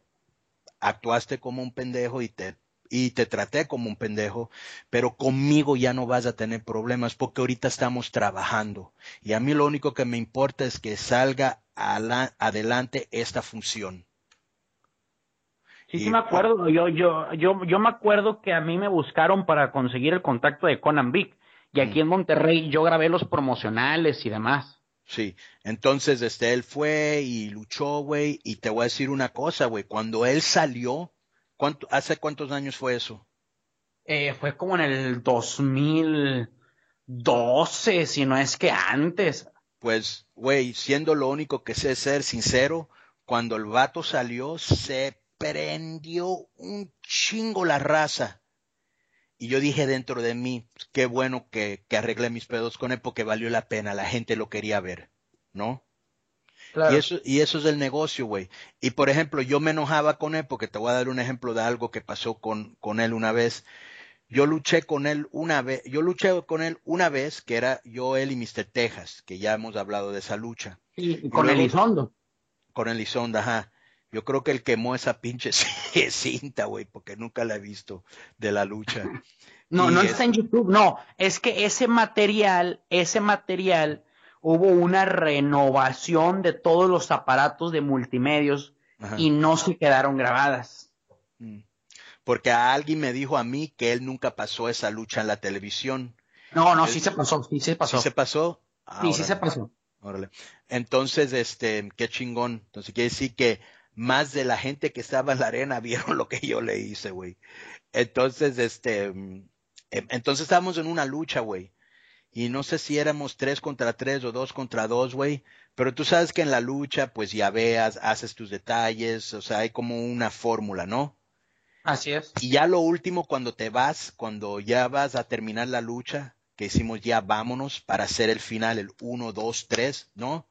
actuaste como un pendejo y te y te traté como un pendejo, pero conmigo ya no vas a tener problemas porque ahorita estamos trabajando y a mí lo único que me importa es que salga adelante esta función. Sí, Y- sí me acuerdo. Yo, yo, yo, yo me acuerdo que a mí me buscaron para conseguir el contacto de Conan Big. Y aquí Mm. en Monterrey yo grabé los promocionales y demás. Sí, entonces este él fue y luchó, güey, y te voy a decir una cosa, güey, cuando él salió, ¿cuánto, hace cuántos años fue eso? Eh, fue como en el 2012, si no es que antes. Pues, güey, siendo lo único que sé ser sincero, cuando el vato salió, se prendió un chingo la raza. Y yo dije dentro de mí, qué bueno que, que arreglé mis pedos con él porque valió la pena, la gente lo quería ver, ¿no? Claro. Y eso, y eso es el negocio, güey. Y por ejemplo, yo me enojaba con él porque te voy a dar un ejemplo de algo que pasó con, con él una vez. Yo luché con él una vez, yo luché con él una vez, que era yo, él y Mr. Texas, que ya hemos hablado de esa lucha. Y con luego- Elizondo. Con Elizonda, ajá. Yo creo que él quemó esa pinche (laughs) cinta, güey, porque nunca la he visto de la lucha. (laughs) No, Y no es- está en YouTube, no, es que ese material, ese material, hubo una renovación de todos los aparatos de multimedios Ajá. y no se quedaron grabadas. Mm. Porque a alguien me dijo a mí que él nunca pasó esa lucha en la televisión. No, no, sí se pasó, sí se pasó. ¿Sí se pasó? Ah, Sí, sí se pasó. Órale. Entonces, este, qué chingón. Entonces quiere decir que más de la gente que estaba en la arena (laughs) vieron lo que yo le hice, güey. Entonces, este, mm, em- entonces estábamos en una lucha, güey. Y no sé si éramos tres contra tres o dos contra dos, güey. Pero tú sabes que en la lucha, pues ya veas, haces tus detalles, o sea, hay como una fórmula, ¿no? Así es. Y ya lo último, cuando te vas, cuando ya vas a terminar la lucha, que hicimos ya vámonos para hacer el final, el 1, 2, 3, ¿no?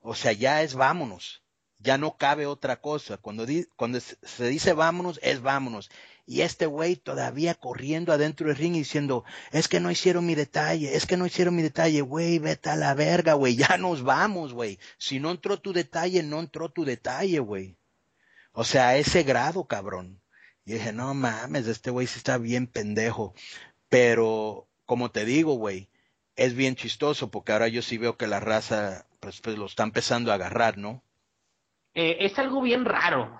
O sea, ya es vámonos. Ya no cabe otra cosa. Cuando, di- cuando se se dice vámonos, es vámonos. Y este güey todavía corriendo adentro del ring y diciendo, es que no hicieron mi detalle, es que no hicieron mi detalle, güey, vete a la verga, güey, (laughs) ya nos vamos, güey. Si no entró tu detalle, no entró tu detalle, güey. O sea, a ese grado, cabrón. Y dije, no mames, este güey sí está bien pendejo. Pero, como te digo, güey, es bien chistoso porque ahora yo sí veo que la raza, pues, pues lo está empezando a agarrar, ¿no? Eh, es algo bien raro.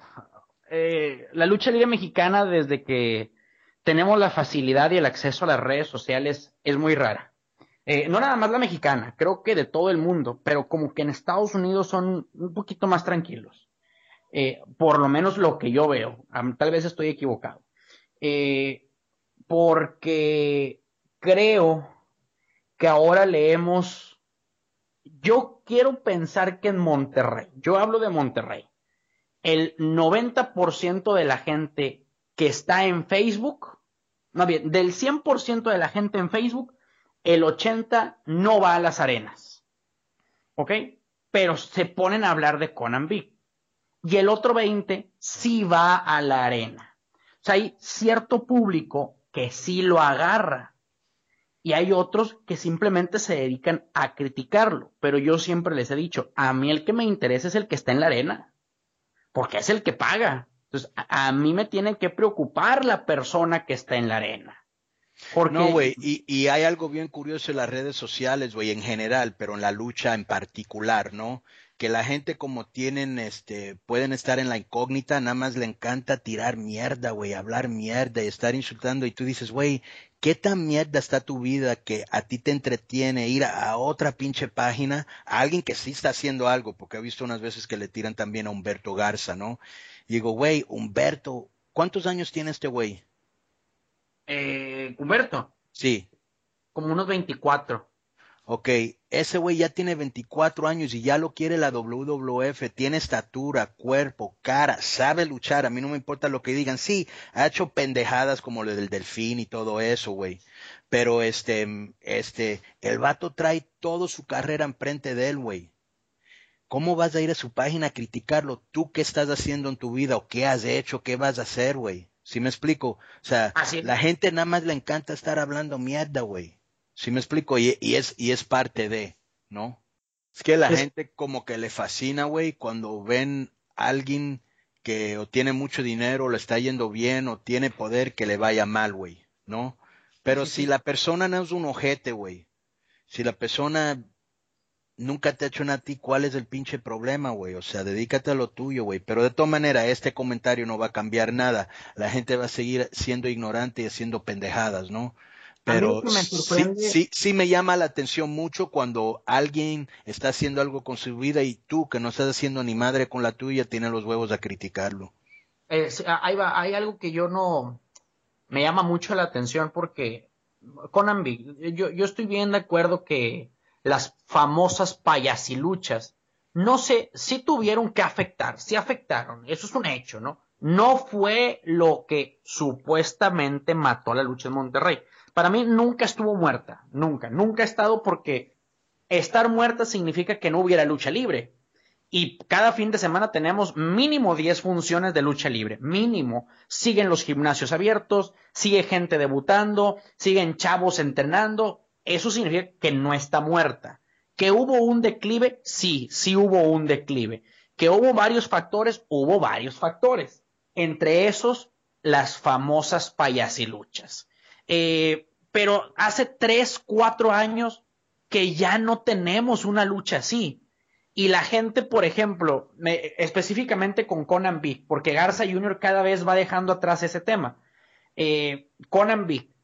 Eh, la lucha libre mexicana, desde que tenemos la facilidad y el acceso a las redes sociales, es muy rara. Eh, no nada más la mexicana, creo que de todo el mundo, pero como que en Estados Unidos son un poquito más tranquilos. Eh, por lo menos lo que yo veo. Tal vez estoy equivocado. Eh, porque creo que ahora leemos. Yo quiero pensar que en Monterrey, yo hablo de Monterrey, el 90% de la gente que está en Facebook, no bien, del 100% de la gente en Facebook, el 80% no va a las arenas. ¿Ok? Pero se ponen a hablar de Conan Big y el otro 20 sí va a la arena. O sea, hay cierto público que sí lo agarra y hay otros que simplemente se dedican a criticarlo. Pero yo siempre les he dicho, a mí el que me interesa es el que está en la arena, porque es el que paga. Entonces, a, mí me tiene que preocupar la persona que está en la arena. No, güey, y, y, hay algo bien curioso en las redes sociales, güey, en general, pero en la lucha en particular, ¿no? Que la gente como tienen, este, pueden estar en la incógnita, nada más le encanta tirar mierda, güey, hablar mierda y estar insultando y tú dices, güey, ¿qué tan mierda está tu vida que a ti te entretiene ir a, otra pinche página, a alguien que sí está haciendo algo, porque he visto unas veces que le tiran también a Humberto Garza, ¿no? Y digo, güey, Humberto, ¿cuántos años tiene este güey? Eh, Humberto. Sí. Como unos 24. Ok, ese güey ya tiene 24 años y ya lo quiere la WWF, tiene estatura, cuerpo, cara, sabe luchar, a mí no me importa lo que digan, sí, ha hecho pendejadas como lo del delfín y todo eso, güey, pero este, este, el vato trae toda su carrera enfrente de él, güey. ¿Cómo vas a ir a su página a criticarlo? ¿Tú qué estás haciendo en tu vida o qué has hecho? ¿Qué vas a hacer, güey? ¿Sí me explico? O sea, la gente nada más le encanta estar hablando mierda, güey. ¿Sí me explico? Y, es, y es parte de, ¿no? Es que la gente como que le fascina, güey, cuando ven a alguien que o tiene mucho dinero, o le está yendo bien, o tiene poder, que le vaya mal, güey, ¿no? Pero si la persona no es un ojete, güey, si la persona nunca te ha hecho nada a ti, ¿cuál es el pinche problema, güey? O sea, dedícate a lo tuyo, güey. Pero de todas maneras, este comentario no va a cambiar nada. La gente va a seguir siendo ignorante y haciendo pendejadas, ¿no? Pero sí, sí, sí me llama la atención mucho cuando alguien está haciendo algo con su vida y tú, que no estás haciendo ni madre con la tuya, tienes los huevos a criticarlo. Eh, ahí va, hay algo que yo no me llama mucho la atención porque Conan yo, yo estoy bien de acuerdo que las famosas payasiluchas, no sé, si tuvieron que afectar, sí afectaron, eso es un hecho, ¿no? No fue lo que supuestamente mató a la lucha en Monterrey para mí nunca estuvo muerta, nunca, nunca ha estado porque estar muerta significa que no hubiera lucha libre. Y cada fin de semana tenemos mínimo 10 funciones de lucha libre, mínimo. Siguen los gimnasios abiertos, sigue gente debutando, siguen chavos entrenando. Eso significa que no está muerta. Que hubo un declive, sí, sí hubo un declive. Que hubo varios factores, hubo varios factores. Entre esos, las famosas payasiluchas. Eh, pero hace tres, cuatro años que ya no tenemos una lucha así. Y la gente, por ejemplo, específicamente con Conan Big, porque Garza Jr. cada vez va dejando atrás ese tema. Eh, Conan Big,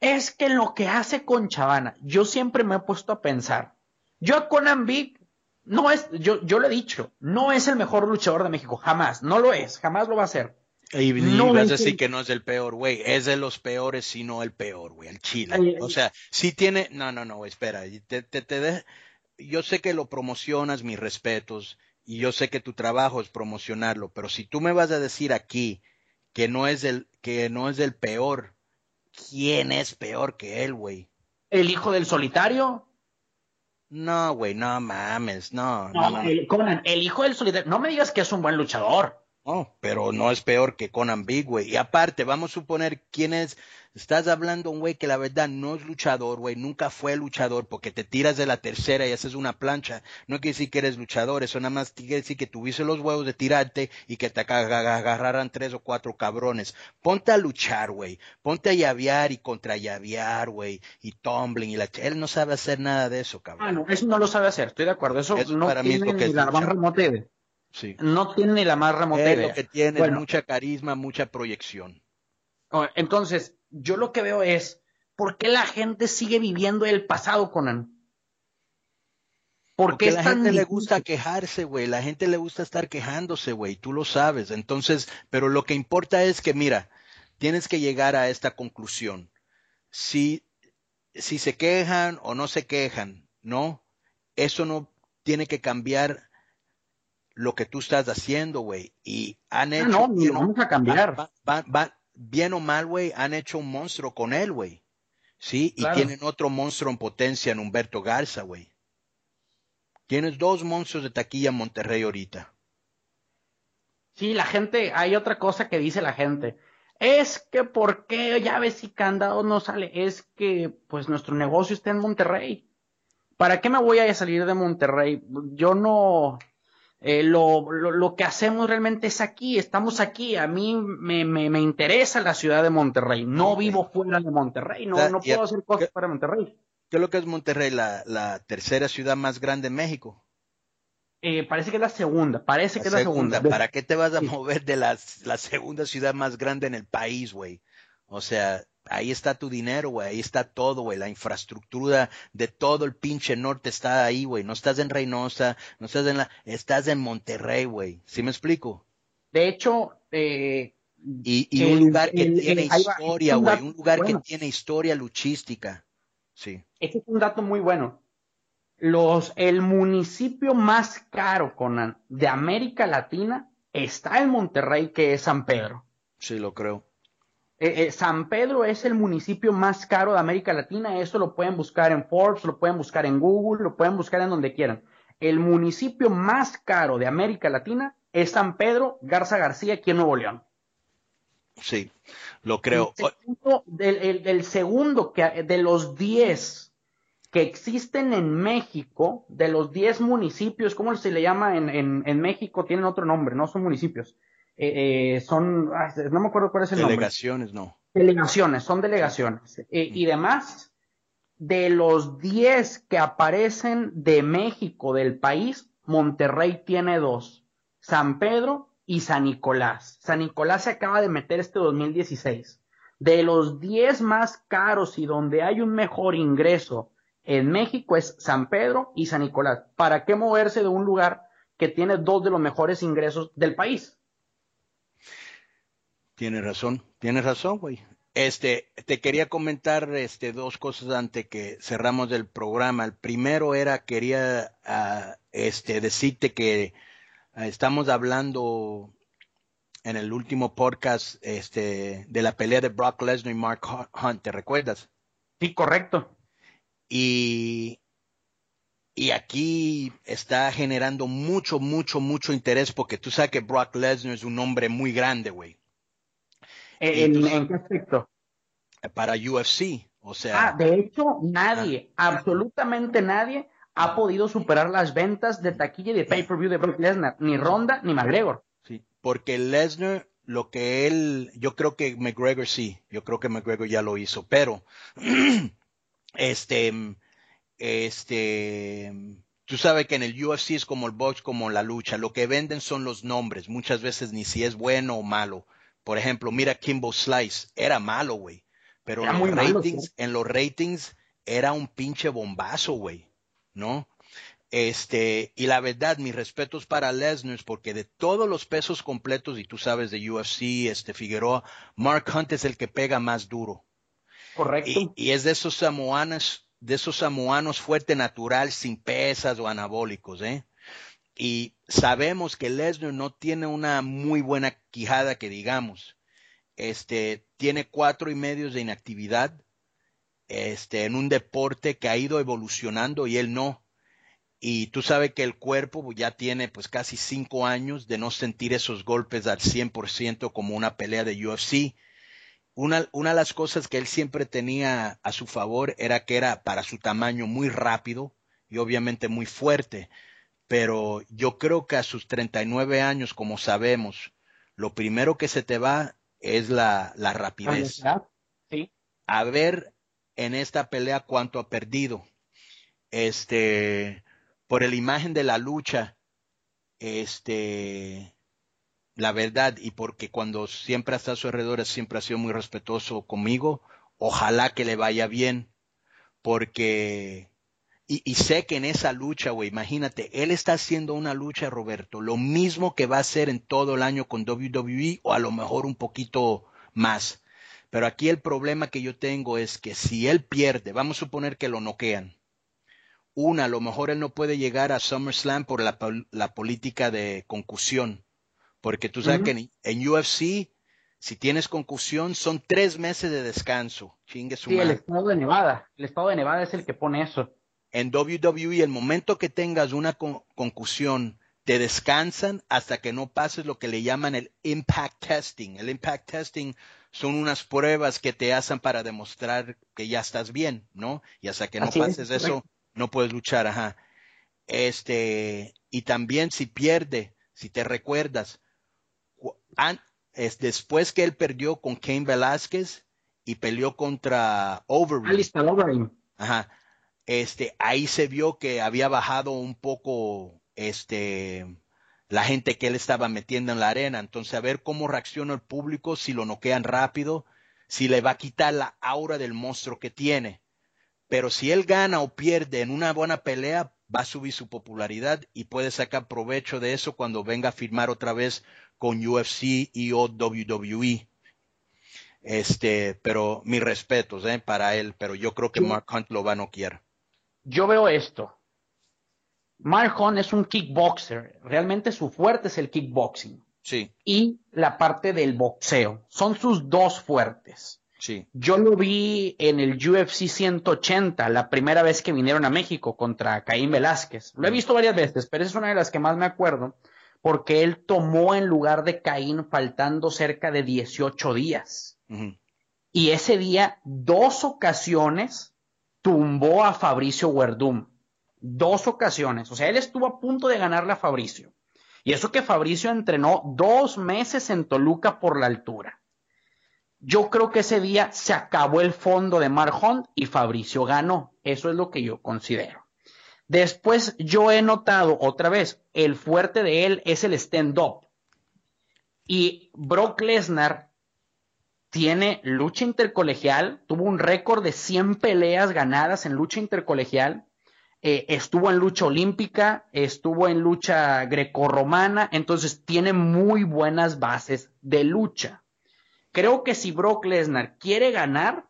es que lo que hace con Chavana, yo siempre me he puesto a pensar. Yo a Conan Big no es, yo, yo lo he dicho, no es el mejor luchador de México, jamás, no lo es, jamás lo va a ser. Y, no vas a decir que no es el peor, güey. Es de los peores, si no el peor, güey. El Chile. o sea, si tiene. No, no, no, espera. Te, te, te Yo sé que lo promocionas, mis respetos. Y yo sé que tu trabajo es promocionarlo. Pero si tú me vas a decir aquí que no es el, que no es el peor, ¿quién es peor que él, güey? ¿El hijo del solitario? No, güey, no mames, no. No, El, Conan, el hijo del solitario. No me digas que es un buen luchador. No, pero no es peor que Conan Big, güey. Y aparte, vamos a suponer quién es. Estás hablando un güey que la verdad no es luchador, güey. Nunca fue luchador porque te tiras de la tercera y haces una plancha. No quiere decir que eres luchador. Eso nada más quiere decir que tuviste los huevos de tirarte y que te agarraran tres o cuatro cabrones. Ponte a luchar, güey. Ponte a llavear y contra llavear, güey. Y tumbling y la. Él no sabe hacer nada de eso, cabrón. Ah, no, eso no lo sabe hacer. Estoy de acuerdo. Eso, no para mí es lo que es la más remota Sí. No tiene ni la más remota Lo que tiene es mucha carisma, mucha proyección. Oh, entonces, yo lo que veo es, ¿por qué la gente sigue viviendo el pasado, Conan? ¿Por Porque la gente le gusta quejarse, güey. La gente le gusta estar quejándose, güey. Tú lo sabes. Entonces, pero lo que importa es que, mira, tienes que llegar a esta conclusión. Si, si se quejan o no se quejan, ¿no? Eso no tiene que cambiar lo que tú estás haciendo, güey. Y han hecho. No, no, vamos a cambiar. bien o mal, güey, han hecho un monstruo con él, güey. Sí, y tienen otro monstruo en potencia en Humberto Garza, güey. Tienes dos monstruos de taquilla en Monterrey ahorita. Sí, la gente, hay otra cosa que dice la gente. Es que por qué llaves si candado no sale, es que pues nuestro negocio está en Monterrey. ¿Para qué me voy a salir de Monterrey? Yo no, eh, lo, lo, que hacemos realmente es aquí, estamos aquí. A mí me, me, interesa la ciudad de Monterrey. No vivo fuera de Monterrey, no, no puedo hacer cosas de Monterrey. ¿Qué es lo que es Monterrey? La, la tercera ciudad más grande en México. Eh, parece que es la segunda, parece que es la segunda. ¿Para qué te vas a mover de la, la segunda ciudad más grande en el país, güey? O sea, ahí está tu dinero, güey, ahí está todo, güey, la infraestructura de todo el pinche norte está ahí, güey, no estás en Reynosa, no estás en la, estás en Monterrey, güey, ¿sí me explico? De hecho, eh, y, un lugar que tiene historia, güey, un, lugar que tiene historia luchística, sí. Este es un dato muy bueno. Los, el municipio más caro, Conan, de América Latina está en Monterrey, que es San Pedro. Sí, lo creo. Eh, eh, San Pedro es el municipio más caro de América Latina. Eso lo pueden buscar en Forbes, lo pueden buscar en Google, lo pueden buscar en donde quieran. El municipio más caro de América Latina es San Pedro Garza García, aquí en Nuevo León. Sí, lo creo. El segundo, que, de los 10 que existen en México, de los 10 municipios, ¿cómo se le llama en, en México? Tienen otro nombre, no son municipios. Eh, eh, son, no me acuerdo cuál es el delegaciones, nombre. Delegaciones, no. Delegaciones, son delegaciones. Eh, y demás, de los 10 que aparecen de México, del país, Monterrey tiene dos, San Pedro y San Nicolás. San Nicolás se acaba de meter este 2016. De los 10 más caros y donde hay un mejor ingreso en México es San Pedro y San Nicolás. ¿Para qué moverse de un lugar que tiene dos de los mejores ingresos del país? Tienes razón, tienes razón, güey. Este, te quería comentar este, dos cosas antes que cerramos el programa. El primero era, quería uh, este, decirte que uh, estamos hablando en el último podcast este, de la pelea de Brock Lesnar y Mark Hunt, ¿te recuerdas? Sí, correcto. Y, y aquí está generando mucho, mucho, mucho interés porque tú sabes que Brock Lesnar es un hombre muy grande, güey. ¿En, qué aspecto? Para UFC, o sea. Ah, de hecho, nadie, ah. absolutamente nadie, ha podido superar las ventas de taquilla y de pay-per-view de Brock Lesnar, ni Ronda ni McGregor. Sí, porque Lesnar, lo que él, yo creo que McGregor sí, yo creo que McGregor ya lo hizo, pero, (clears throat) este, este, tú sabes que en el UFC es como el box, como la lucha, lo que venden son los nombres, muchas veces ni si es bueno o malo. Por ejemplo, mira Kimbo Slice, era malo, güey. Pero en los, ratings, en los ratings era un pinche bombazo, güey. ¿No? Este, y la verdad, mis respetos para Lesnar, porque de todos los pesos completos, y tú sabes de UFC, este Figueroa, Mark Hunt es el que pega más duro. Correcto. Y, y es de esos samoanos, de esos samoanos fuerte natural, sin pesas o anabólicos, ¿eh? Y sabemos que Lesnar no tiene una muy buena quijada que digamos. Este, tiene cuatro y medio de inactividad, este, en un deporte que ha ido evolucionando y él no. y tú sabes que el cuerpo ya tiene pues casi cinco años de no sentir esos golpes al 100% como una pelea de UFC. Una, una de las cosas que él siempre tenía a su favor era que era para su tamaño muy rápido y obviamente muy fuerte. Pero yo creo que a sus 39 años, como sabemos, lo primero que se te va es la, la rapidez. Sí. A ver en esta pelea cuánto ha perdido. Este, por la imagen de la lucha, este, la verdad, y porque cuando siempre ha estado a su alrededor, siempre ha sido muy respetuoso conmigo, ojalá que le vaya bien, porque, y, y sé que en esa lucha, güey, imagínate, él está haciendo una lucha, Roberto, lo mismo que va a hacer en todo el año con WWE, o a lo mejor un poquito más. Pero aquí el problema que yo tengo es que si él pierde, vamos a suponer que lo noquean, una, a lo mejor él no puede llegar a SummerSlam por la, la política de concusión, porque tú sabes que en, en, UFC, si tienes concusión, son tres meses de descanso. Chingue su sí, madre. el estado de Nevada. El estado de Nevada es el que pone eso. En WWE, el momento que tengas una con concusión, te descansan hasta que no pases lo que le llaman el impact testing. El impact testing son unas pruebas que te hacen para demostrar que ya estás bien, ¿no? Y hasta que no Así pases es, eso, no puedes luchar, ajá. Este, y también si pierde, si te recuerdas, es después que él perdió con Cain Velázquez y peleó contra Overeem. Alistair Overeem. Ajá. Este, ahí se vio que había bajado un poco, este, la gente que él estaba metiendo en la arena. Entonces, a ver cómo reacciona el público, si lo noquean rápido, si le va a quitar la aura del monstruo que tiene. Pero si él gana o pierde en una buena pelea, va a subir su popularidad y puede sacar provecho de eso cuando venga a firmar otra vez con UFC y o WWE. Este, pero mis respetos eh, para él, pero yo creo que Mark Hunt lo va a noquear. Yo veo esto. Mark Hunt es un kickboxer. Realmente su fuerte es el kickboxing. Sí. Y la parte del boxeo. Son sus dos fuertes. Sí. Yo lo vi en el UFC 180, la primera vez que vinieron a México contra Caín Velázquez. Lo he visto varias veces, pero esa es una de las que más me acuerdo, porque él tomó en lugar de Caín faltando cerca de 18 días. Uh -huh. Y ese día, dos ocasiones, tumbó a Fabricio Werdum. Dos ocasiones. O sea, él estuvo a punto de ganarle a Fabricio. Y eso que Fabricio entrenó dos meses en Toluca por la altura. Yo creo que ese día se acabó el fondo de Mark Hunt y Fabricio ganó. Eso es lo que yo considero. Después yo he notado otra vez, el fuerte de él es el stand-up. Y Brock Lesnar tiene lucha intercolegial, tuvo un récord de 100 peleas ganadas en lucha intercolegial, eh, estuvo en lucha olímpica, estuvo en lucha grecorromana, entonces tiene muy buenas bases de lucha. Creo que si Brock Lesnar quiere ganar,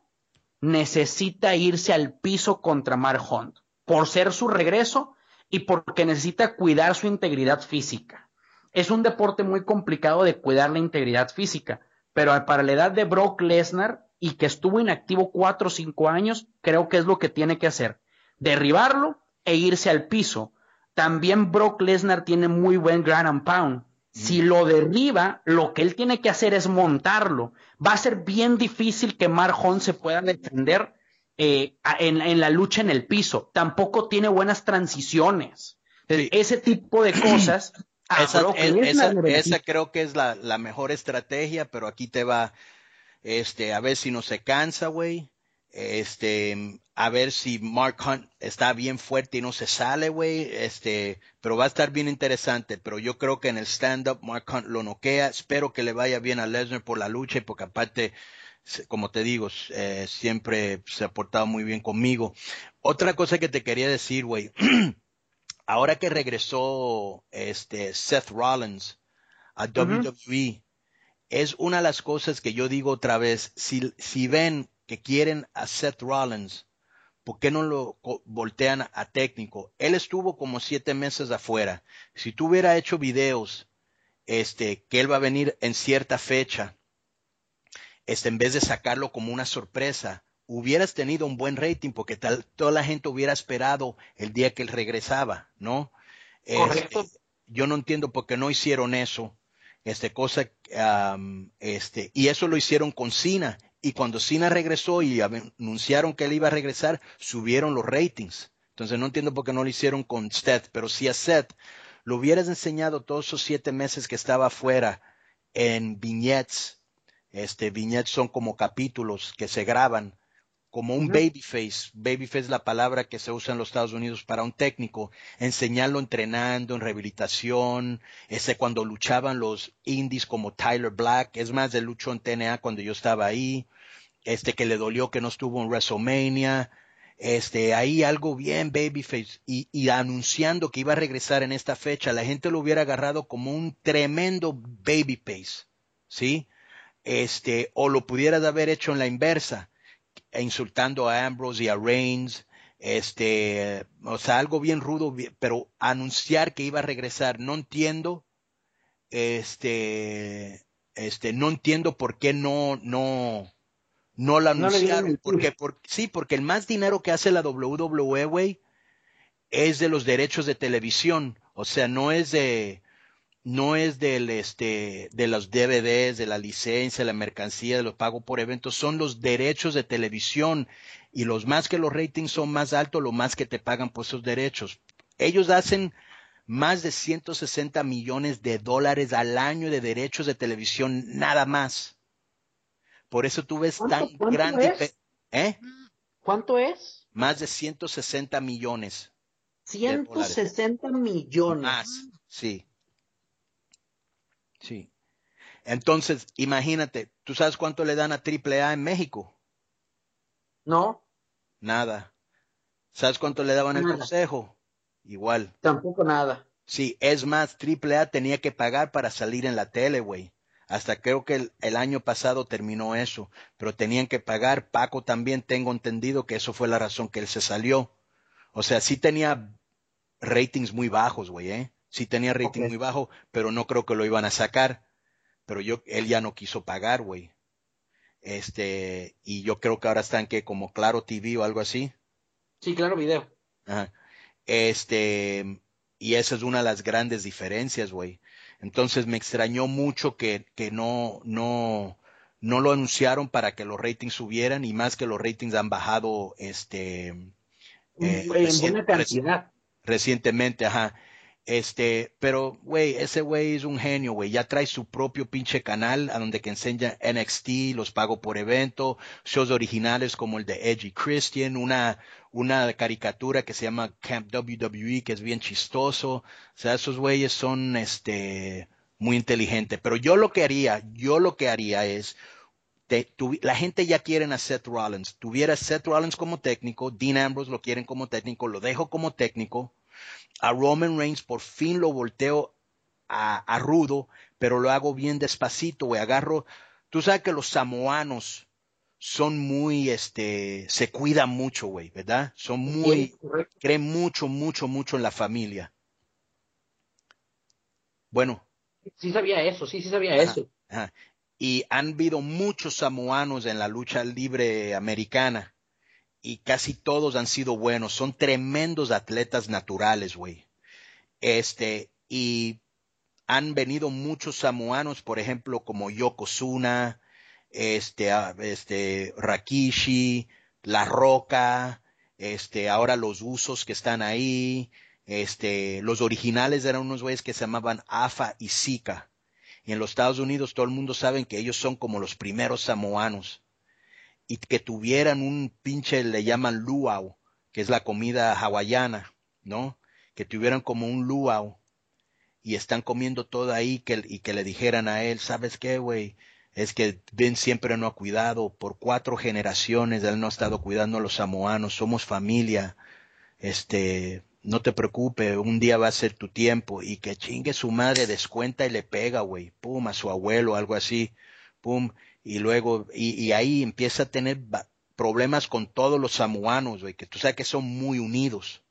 necesita irse al piso contra Mark Hunt, por ser su regreso y porque necesita cuidar su integridad física. Es un deporte muy complicado de cuidar la integridad física, pero para la edad de Brock Lesnar y que estuvo inactivo cuatro o cinco años, creo que es lo que tiene que hacer. Derribarlo e irse al piso. También Brock Lesnar tiene muy buen ground and pound. Si lo derriba, lo que él tiene que hacer es montarlo. Va a ser bien difícil que Mark Hunt se pueda defender eh, en, en, la lucha en el piso. Tampoco tiene buenas transiciones. Sí. Ese tipo de cosas. (clears throat) (clears throat) esa, esa, esa, creo que es la, la, mejor estrategia, pero aquí te va, este, a ver si no se cansa, güey. Este, a ver si Mark Hunt está bien fuerte y no se sale, güey. Este, pero va a estar bien interesante. Pero yo creo que en el stand-up Mark Hunt lo noquea. Espero que le vaya bien a Lesnar por la lucha, porque aparte, como te digo, eh, siempre se ha portado muy bien conmigo. Otra cosa que te quería decir, güey. (clears throat) Ahora que regresó este Seth Rollins a uh -huh. WWE, es una de las cosas que yo digo otra vez. Si, si ven que quieren a Seth Rollins, ¿por qué no lo voltean a técnico? Él estuvo como siete meses afuera. Si tú hubiera hecho videos, este, que él va a venir en cierta fecha, este, en vez de sacarlo como una sorpresa, hubieras tenido un buen rating porque tal, toda la gente hubiera esperado el día que él regresaba, ¿no? Correcto. Este, yo no entiendo por qué no hicieron eso, este cosa, um, este, y eso lo hicieron con Cena. Y cuando Cena regresó y anunciaron que él iba a regresar, subieron los ratings. Entonces no entiendo por qué no lo hicieron con Seth, pero si a Seth lo hubieras enseñado todos esos siete meses que estaba afuera en vignettes, este, vignettes son como capítulos que se graban, como un babyface. Babyface es la palabra que se usa en los Estados Unidos para un técnico. Enseñarlo entrenando, en rehabilitación. Ese cuando luchaban los indies como Tyler Black. Es más, de luchó en TNA cuando yo estaba ahí. Este que le dolió que no estuvo en WrestleMania. Este, ahí algo bien babyface. Y, y anunciando que iba a regresar en esta fecha. La gente lo hubiera agarrado como un tremendo babyface. ¿Sí? Este, o lo pudieras haber hecho en la inversa insultando a Ambrose y a Reigns, este, o sea, algo bien rudo, pero anunciar que iba a regresar, no entiendo, este, este, no entiendo por qué no, no, no lo anunciaron, no porque, por, sí, porque el más dinero que hace la WWE, es de los derechos de televisión, o sea, no es de, no es del este de los DVDs, de la licencia, la mercancía, de los pagos por eventos, son los derechos de televisión y los más que los ratings son más altos, lo más que te pagan por esos derechos. Ellos hacen más de 160 millones de dólares al año de derechos de televisión, nada más. Por eso tú ves tan grande. ¿Eh? ¿Cuánto es? Más de 160 millones. 160 millones. Más, sí. Sí. Entonces, imagínate, ¿tú sabes cuánto le dan a AAA en México? No. Nada. ¿Sabes cuánto le daban el consejo? Igual. Tampoco nada. Sí, es más, AAA tenía que pagar para salir en la tele, güey. Hasta creo que el, el, año pasado terminó eso, pero tenían que pagar. Paco también tengo entendido que eso fue la razón que él se salió. O sea, sí tenía ratings muy bajos, güey, ¿eh? Sí tenía rating okay. muy bajo, pero no creo que lo iban a sacar. Pero yo, él ya no quiso pagar, güey. Este, y yo creo que ahora están que como Claro TV o algo así. Sí, Claro Video. Ajá. Este, y esa es una de las grandes diferencias, güey. Entonces me extrañó mucho que, que no, no, no lo anunciaron para que los ratings subieran y más que los ratings han bajado, este, eh, en buena cantidad. Recientemente, ajá. Este, pero, güey, ese güey es un genio, güey. Ya trae su propio pinche canal a donde que enseña NXT, los pago por evento, shows originales como el de Edgy Christian, una, una caricatura que se llama Camp WWE, que es bien chistoso. O sea, esos güeyes son, este, muy inteligentes. Pero yo lo que haría, yo lo que haría es, te, tu, la gente ya quiere a Seth Rollins. Tuviera Seth Rollins como técnico, Dean Ambrose lo quieren como técnico, lo dejo como técnico a Roman Reigns por fin lo volteo a, a rudo, pero lo hago bien despacito, güey. Agarro, tú sabes que los samoanos son muy, este, se cuidan mucho, güey, ¿verdad? Son muy, creen mucho, mucho, mucho en la familia. Bueno. Sí sabía eso, sí, sí sabía ajá, eso. Ajá. Y han habido muchos samoanos en la lucha libre americana y casi todos han sido buenos. Son tremendos atletas naturales, güey. Este, y han venido muchos samoanos, por ejemplo, como Yokozuna, este, este, Rakishi, La Roca, este, ahora los usos que están ahí, este, los originales eran unos güeyes que se llamaban Afa y Sika. Y en los Estados Unidos todo el mundo sabe que ellos son como los primeros samoanos y que tuvieran un pinche, le llaman luau, que es la comida hawaiana, ¿no? Que tuvieran como un luau y están comiendo todo ahí que, y que le dijeran a él, ¿sabes qué, güey? Es que Ben siempre no ha cuidado, por cuatro generaciones él no ha estado cuidando a los samoanos, somos familia, este, no te preocupes, un día va a ser tu tiempo y que chingue su madre, descuenta y le pega, güey, pum, a su abuelo, algo así, pum, y luego, y, ahí empieza a tener problemas con todos los samoanos, güey, que tú sabes que son muy unidos.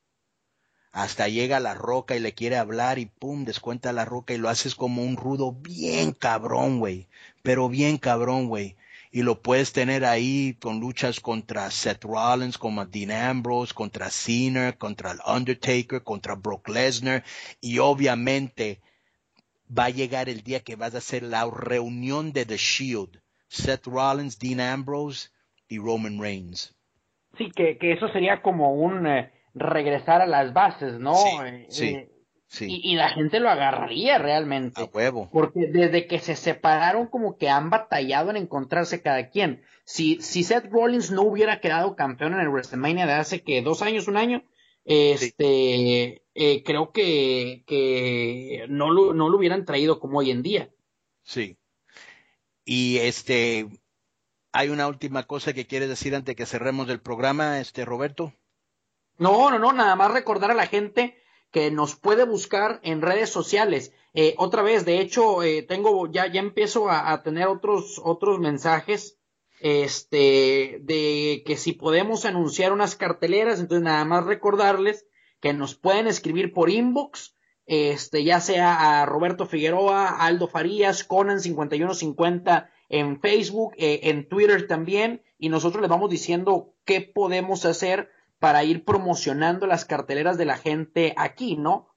Hasta llega la roca y le quiere hablar y pum, descuenta la roca y lo haces como un rudo bien cabrón, güey, pero bien cabrón, güey. y lo puedes tener ahí con luchas contra Seth Rollins, como Dean Ambrose, contra Cena, contra el Undertaker, contra Brock Lesnar y obviamente va a llegar el día que vas a hacer la reunión de The Shield, Seth Rollins, Dean Ambrose y Roman Reigns. Sí, que, que eso sería como un eh, regresar a las bases, ¿no? Sí, Eh, sí. eh, Sí, y, y la gente lo agarraría realmente. a huevo. Porque desde que se separaron, como que han batallado en encontrarse cada quien. Si, si Seth Rollins no hubiera quedado campeón en el WrestleMania de hace que dos años, un año, este, creo que, que no, lo, no lo hubieran traído como hoy en día. Sí. Y este, hay una última cosa que quieres decir antes de que cerremos el programa, este Roberto. No, no, no, nada más recordar a la gente que nos puede buscar en redes sociales. Eh, otra vez, de hecho, eh, tengo, ya, ya empiezo a, a tener otros, otros mensajes, este, de que si podemos anunciar unas carteleras, entonces nada más recordarles que nos pueden escribir por inbox, este, ya sea a Roberto Figueroa, Aldo Farías, Conan 5150 en Facebook, eh, en Twitter también, y nosotros les vamos diciendo qué podemos hacer para ir promocionando las carteleras de la gente aquí, ¿no?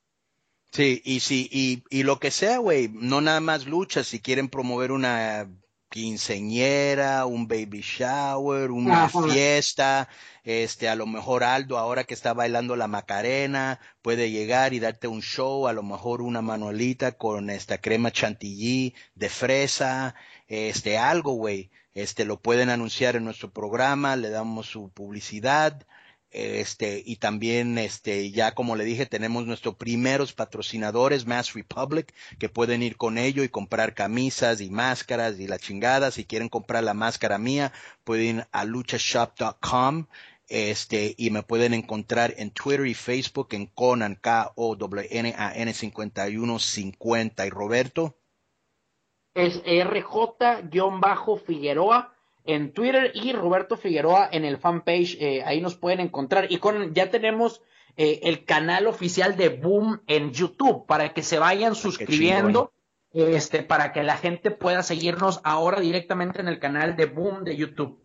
Sí, y sí, y, y lo que sea, güey, no nada más luchas, si quieren promover una quinceñera, un baby shower, una Ajá. fiesta, este, a lo mejor Aldo, ahora que está bailando la Macarena, puede llegar y darte un show, a lo mejor una manualita con esta crema chantilly de fresa, este, algo, güey, este, lo pueden anunciar en nuestro programa, le damos su publicidad, este, y también, este, ya como le dije, tenemos nuestros primeros patrocinadores, Mass Republic, que pueden ir con ello y comprar camisas y máscaras y la chingada. Si quieren comprar la máscara mía, pueden ir a luchashop.com. Este, y me pueden encontrar en Twitter y Facebook en Conan, K-O-N-A-N 5150. Y Roberto, Es RJ-Figueroa en Twitter y Roberto Figueroa en el fanpage, eh, ahí nos pueden encontrar. Y con, ya tenemos eh, el canal oficial de Boom en YouTube para que se vayan suscribiendo, este, para que la gente pueda seguirnos ahora directamente en el canal de Boom de YouTube.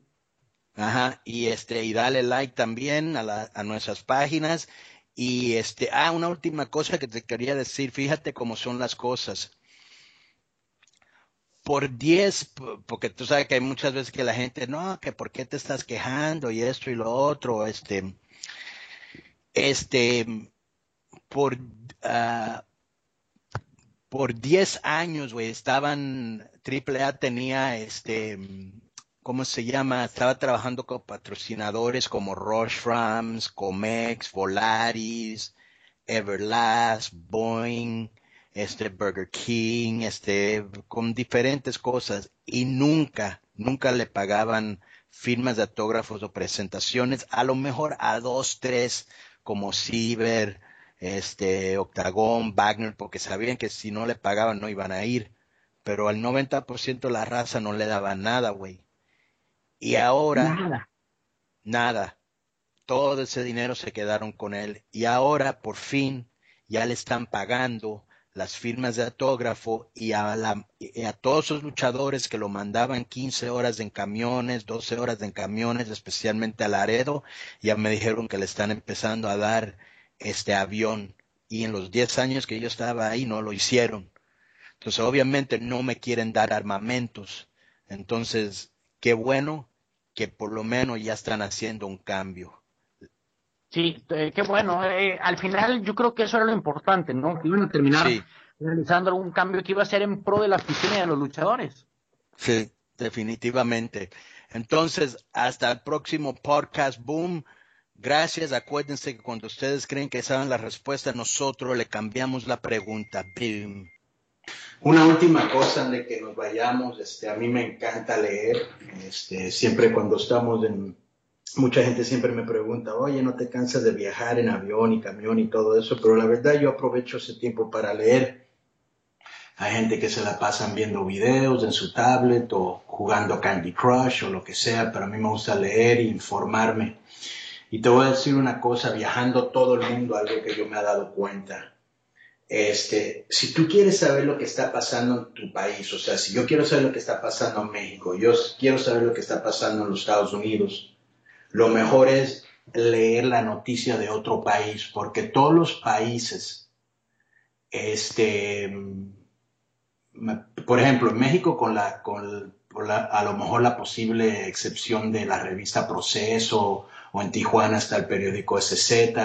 Ajá, y este, y dale like también a, la, a nuestras páginas. Y este, ah, una última cosa que te quería decir, fíjate cómo son las cosas. Por 10, p- porque tú sabes que hay muchas veces que la gente, no, que por qué te estás quejando y esto y lo otro, este, este, por, ah, por 10 años, güey, estaban, AAA tenía, este, ¿cómo se llama? Estaba trabajando con patrocinadores como Rush Rams, Comex, Volaris, Everlast, Boeing, este Burger King, este, con diferentes cosas y nunca, nunca le pagaban firmas de autógrafos o presentaciones, a lo mejor a dos, tres, como Ciber, este, Octagon, Wagner, porque sabían que si no le pagaban no iban a ir, pero al 90% de la raza no le daba nada, güey. Y ahora, Nada. nada. Todo ese dinero se quedaron con él. Y ahora, por fin, ya le están pagando las firmas de autógrafo y a, la- y a todos esos luchadores que lo mandaban 15 horas en camiones, 12 horas en camiones, especialmente a Laredo, ya me dijeron que le están empezando a dar este avión. Y en los 10 años que yo estaba ahí no lo hicieron. Entonces, obviamente no me quieren dar armamentos. Entonces, qué bueno que por lo menos ya están haciendo un cambio. Sí, eh, qué bueno. eh, al final yo creo que eso era lo importante, ¿no? Que iban a terminar Sí. realizando algún cambio que iba a ser en pro de la afición y de los luchadores. Sí, definitivamente. Entonces, hasta el próximo podcast, boom. Gracias. Acuérdense que cuando ustedes creen que saben la respuesta, nosotros le cambiamos la pregunta. Boom. Una última cosa de que nos vayamos, este, a mí me encanta leer, este, siempre cuando estamos en, mucha gente siempre me pregunta, oye, ¿no te cansas de viajar en avión y camión y todo eso? Pero la verdad yo aprovecho ese tiempo para leer. Hay gente que se la pasan viendo videos en su tablet o jugando Candy Crush o lo que sea, pero a mí me gusta leer e informarme. Y te voy a decir una cosa, viajando todo el mundo, algo que yo me he dado cuenta. este, si tú quieres saber lo que está pasando en tu país, o sea, si yo quiero saber lo que está pasando en México, yo quiero saber lo que está pasando en los Estados Unidos, lo mejor es leer la noticia de otro país, porque todos los países, este, por ejemplo, en México con la, con a lo mejor la posible excepción de la revista Proceso o en Tijuana está el periódico SZ,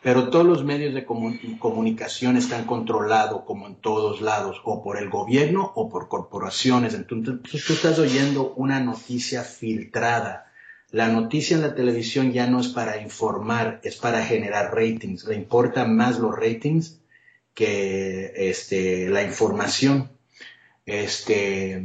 pero todos los medios de comunicación están controlados como en todos lados, o por el gobierno o por corporaciones. Entonces tú estás oyendo una noticia filtrada. La noticia en la televisión ya no es para informar, es para generar ratings. Le importan más los ratings que este, la información. Este,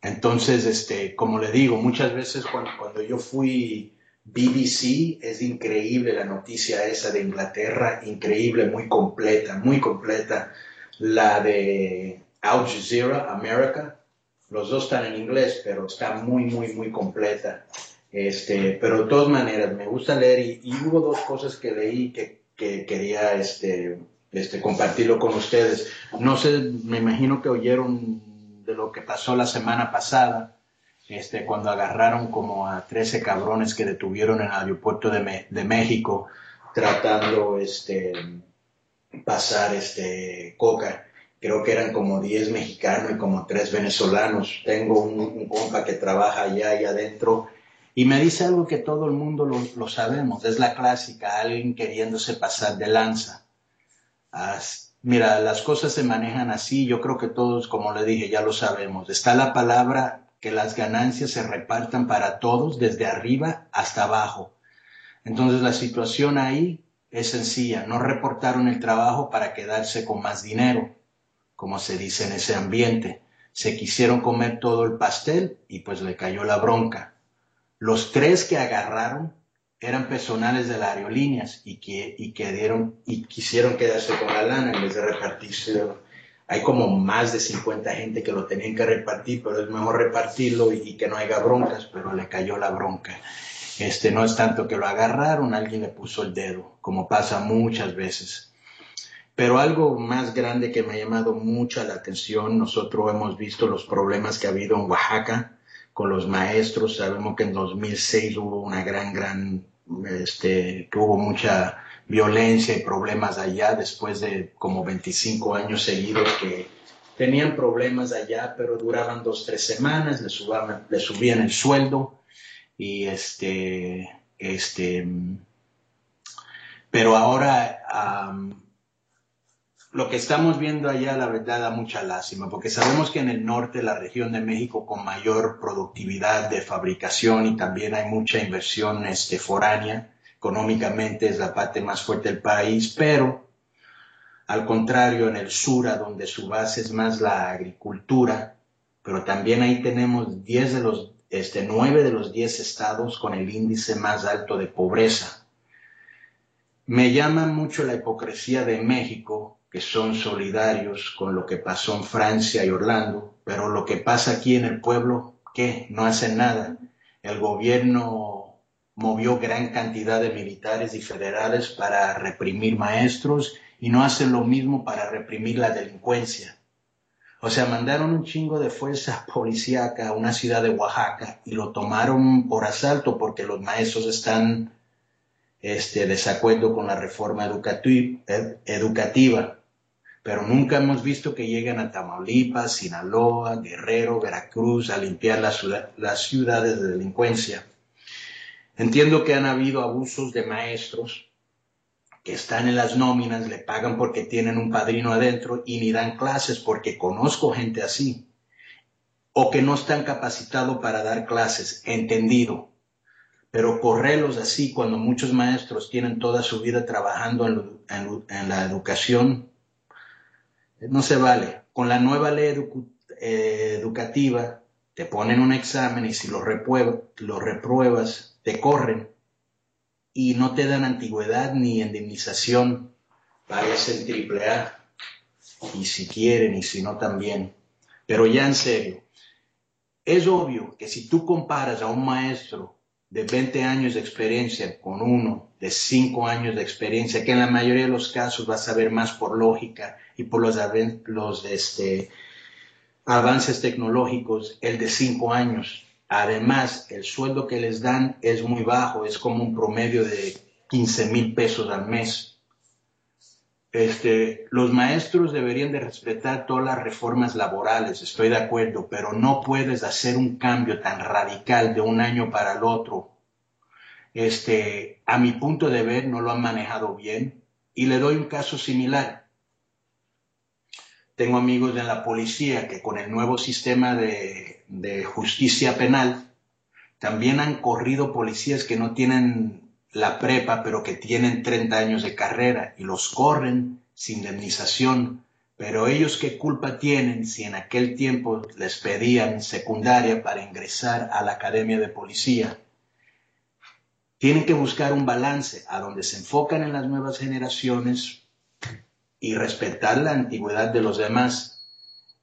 entonces, este, como le digo, muchas veces cuando, cuando yo fui BBC, es increíble la noticia esa de Inglaterra, increíble, muy completa, muy completa. La de Al Jazeera, America, los dos están en inglés, pero está muy, muy, muy completa. Este, pero de todas maneras, me gusta leer y, hubo dos cosas que leí que, que quería este, este, compartirlo con ustedes. No sé, me imagino que oyeron de lo que pasó la semana pasada, este, cuando agarraron como a 13 cabrones que detuvieron en el aeropuerto de, de México tratando este, pasar este, coca. Creo que eran como 10 mexicanos y como 3 venezolanos. Tengo un, compa que trabaja allá y adentro y me dice algo que todo el mundo lo, lo sabemos, es la clásica, alguien queriéndose pasar de lanza. Mira, las cosas se manejan así, yo creo que todos, como le dije, ya lo sabemos. Está la palabra que las ganancias se repartan para todos desde arriba hasta abajo. Entonces la situación ahí es sencilla, no reportaron el trabajo para quedarse con más dinero, como se dice en ese ambiente. Se quisieron comer todo el pastel y pues le cayó la bronca. Los tres que agarraron eran personales de las aerolíneas y que, y que y quisieron quedarse con la lana en vez de repartirse. Hay como más de 50 gente que lo tenían que repartir, pero es mejor repartirlo y, que no haya broncas, pero le cayó la bronca. Este, no es tanto que lo agarraron, alguien le puso el dedo, como pasa muchas veces. Pero algo más grande que me ha llamado mucho la atención, nosotros hemos visto los problemas que ha habido en Oaxaca, con los maestros. Sabemos que en 2006 hubo una gran, gran, este, que hubo mucha violencia y problemas allá después de como 25 años seguidos que tenían problemas allá, pero duraban dos, tres semanas, le, subaban, le subían el sueldo y este, este, pero ahora lo que estamos viendo allá, la verdad, da mucha lástima, porque sabemos que en el norte, la región de México con mayor productividad de fabricación y también hay mucha inversión este, foránea, económicamente es la parte más fuerte del país, pero al contrario, en el sur, a donde su base es más la agricultura, pero también ahí tenemos 10 de los, este, 9 de los 10 estados con el índice más alto de pobreza. Me llama mucho la hipocresía de México que son solidarios con lo que pasó en Francia y Orlando, pero lo que pasa aquí en el pueblo, ¿qué? No hacen nada. El gobierno movió gran cantidad de militares y federales para reprimir maestros y no hacen lo mismo para reprimir la delincuencia. O sea, mandaron un chingo de fuerza (laughs) policíaca a una ciudad de Oaxaca y lo tomaron por asalto porque los maestros están este, desacuerdo con la reforma educativa pero nunca hemos visto que lleguen a Tamaulipas, Sinaloa, Guerrero, Veracruz a limpiar las, ciudades de delincuencia. Entiendo que han habido abusos de maestros que están en las nóminas, le pagan porque tienen un padrino adentro y ni dan clases porque conozco gente así. O que no están capacitados para dar clases, entendido. Pero correrlos así cuando muchos maestros tienen toda su vida trabajando en la educación no se vale. Con la nueva ley eh, educativa te ponen un examen y si lo, repruebas, te corren y no te dan antigüedad ni indemnización para ese triple A. Y si quieren y si no también. Pero ya en serio, es obvio que si tú comparas a un maestro de 20 años de experiencia con uno de 5 años de experiencia, que en la mayoría de los casos vas a ver más por lógica y por los, los este, avances tecnológicos, el de 5 años. Además, el sueldo que les dan es muy bajo, es como un promedio de 15 mil pesos al mes. Este, los maestros deberían de respetar todas las reformas laborales, estoy de acuerdo, pero no puedes hacer un cambio tan radical de un año para el otro. Este, a mi punto de ver, no lo han manejado bien y le doy un caso similar. Tengo amigos en la policía que con el nuevo sistema de, de justicia penal también han corrido policías que no tienen la prepa, pero que tienen 30 años de carrera y los corren sin indemnización. Pero ellos qué culpa tienen si en aquel tiempo les pedían secundaria para ingresar a la academia de policía. Tienen que buscar un balance a donde se enfocan en las nuevas generaciones y respetar la antigüedad de los demás.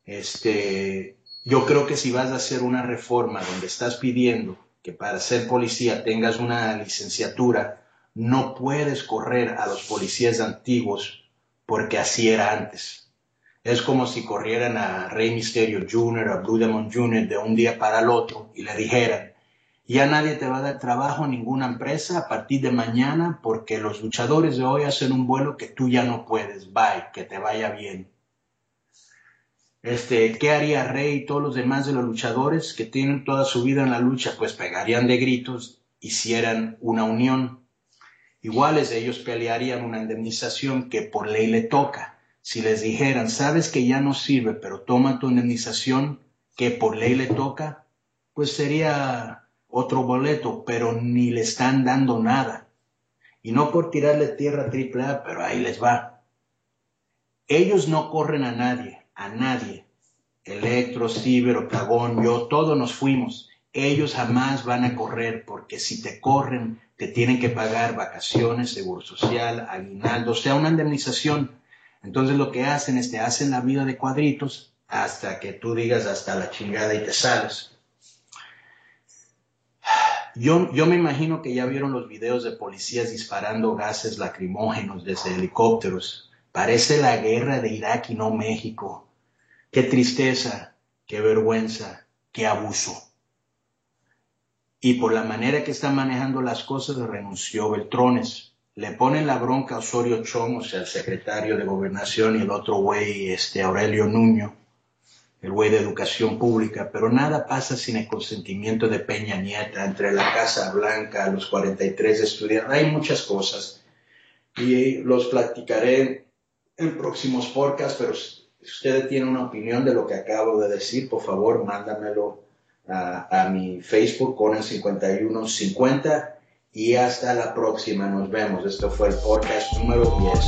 Este, yo creo que si vas a hacer una reforma donde estás pidiendo que para ser policía tengas una licenciatura, no puedes correr a los policías antiguos porque así era antes. Es como si corrieran a Rey Mysterio Jr., a Blue Demon Jr. de un día para el otro y le dijeran, ya nadie te va a dar trabajo en ninguna empresa a partir de mañana porque los luchadores de hoy hacen un vuelo que tú ya no puedes. Bye, que te vaya bien. Este, ¿qué haría Rey y todos los demás de los luchadores que tienen toda su vida en la lucha? Pues pegarían de gritos, hicieran una unión. Iguales ellos pelearían una indemnización que por ley le toca. Si les dijeran, sabes que ya no sirve, pero toma tu indemnización que por ley le toca, pues sería otro boleto, pero ni le están dando nada. Y no por tirarle tierra A, pero ahí les va. Ellos no corren a nadie a nadie. Electro, Ciber, Octagón, yo, todos nos fuimos. Ellos jamás van a correr porque si te corren, te tienen que pagar vacaciones, seguro social, aguinaldo, o sea, una indemnización. Entonces lo que hacen es te hacen la vida de cuadritos hasta que tú digas hasta la chingada y te sales. Yo, yo, me imagino que ya vieron los videos de policías disparando gases lacrimógenos desde helicópteros. Parece la guerra de Irak y no México. Qué tristeza, qué vergüenza, qué abuso. Y por la manera que están manejando las cosas renunció Beltrones. Le ponen la bronca a Osorio Chong, o sea, el secretario de Gobernación, y el otro güey, este Aurelio Nuño, el güey de Educación Pública, pero nada pasa sin el consentimiento de Peña Nieta, entre la Casa Blanca, los 43 estudiantes, hay muchas cosas. Y los platicaré en próximos podcasts, pero si ustedes tienen una opinión de lo que acabo de decir, por favor, mándamelo a, mi Facebook, Conan5150. Y hasta la próxima, nos vemos. Esto fue el podcast número 10.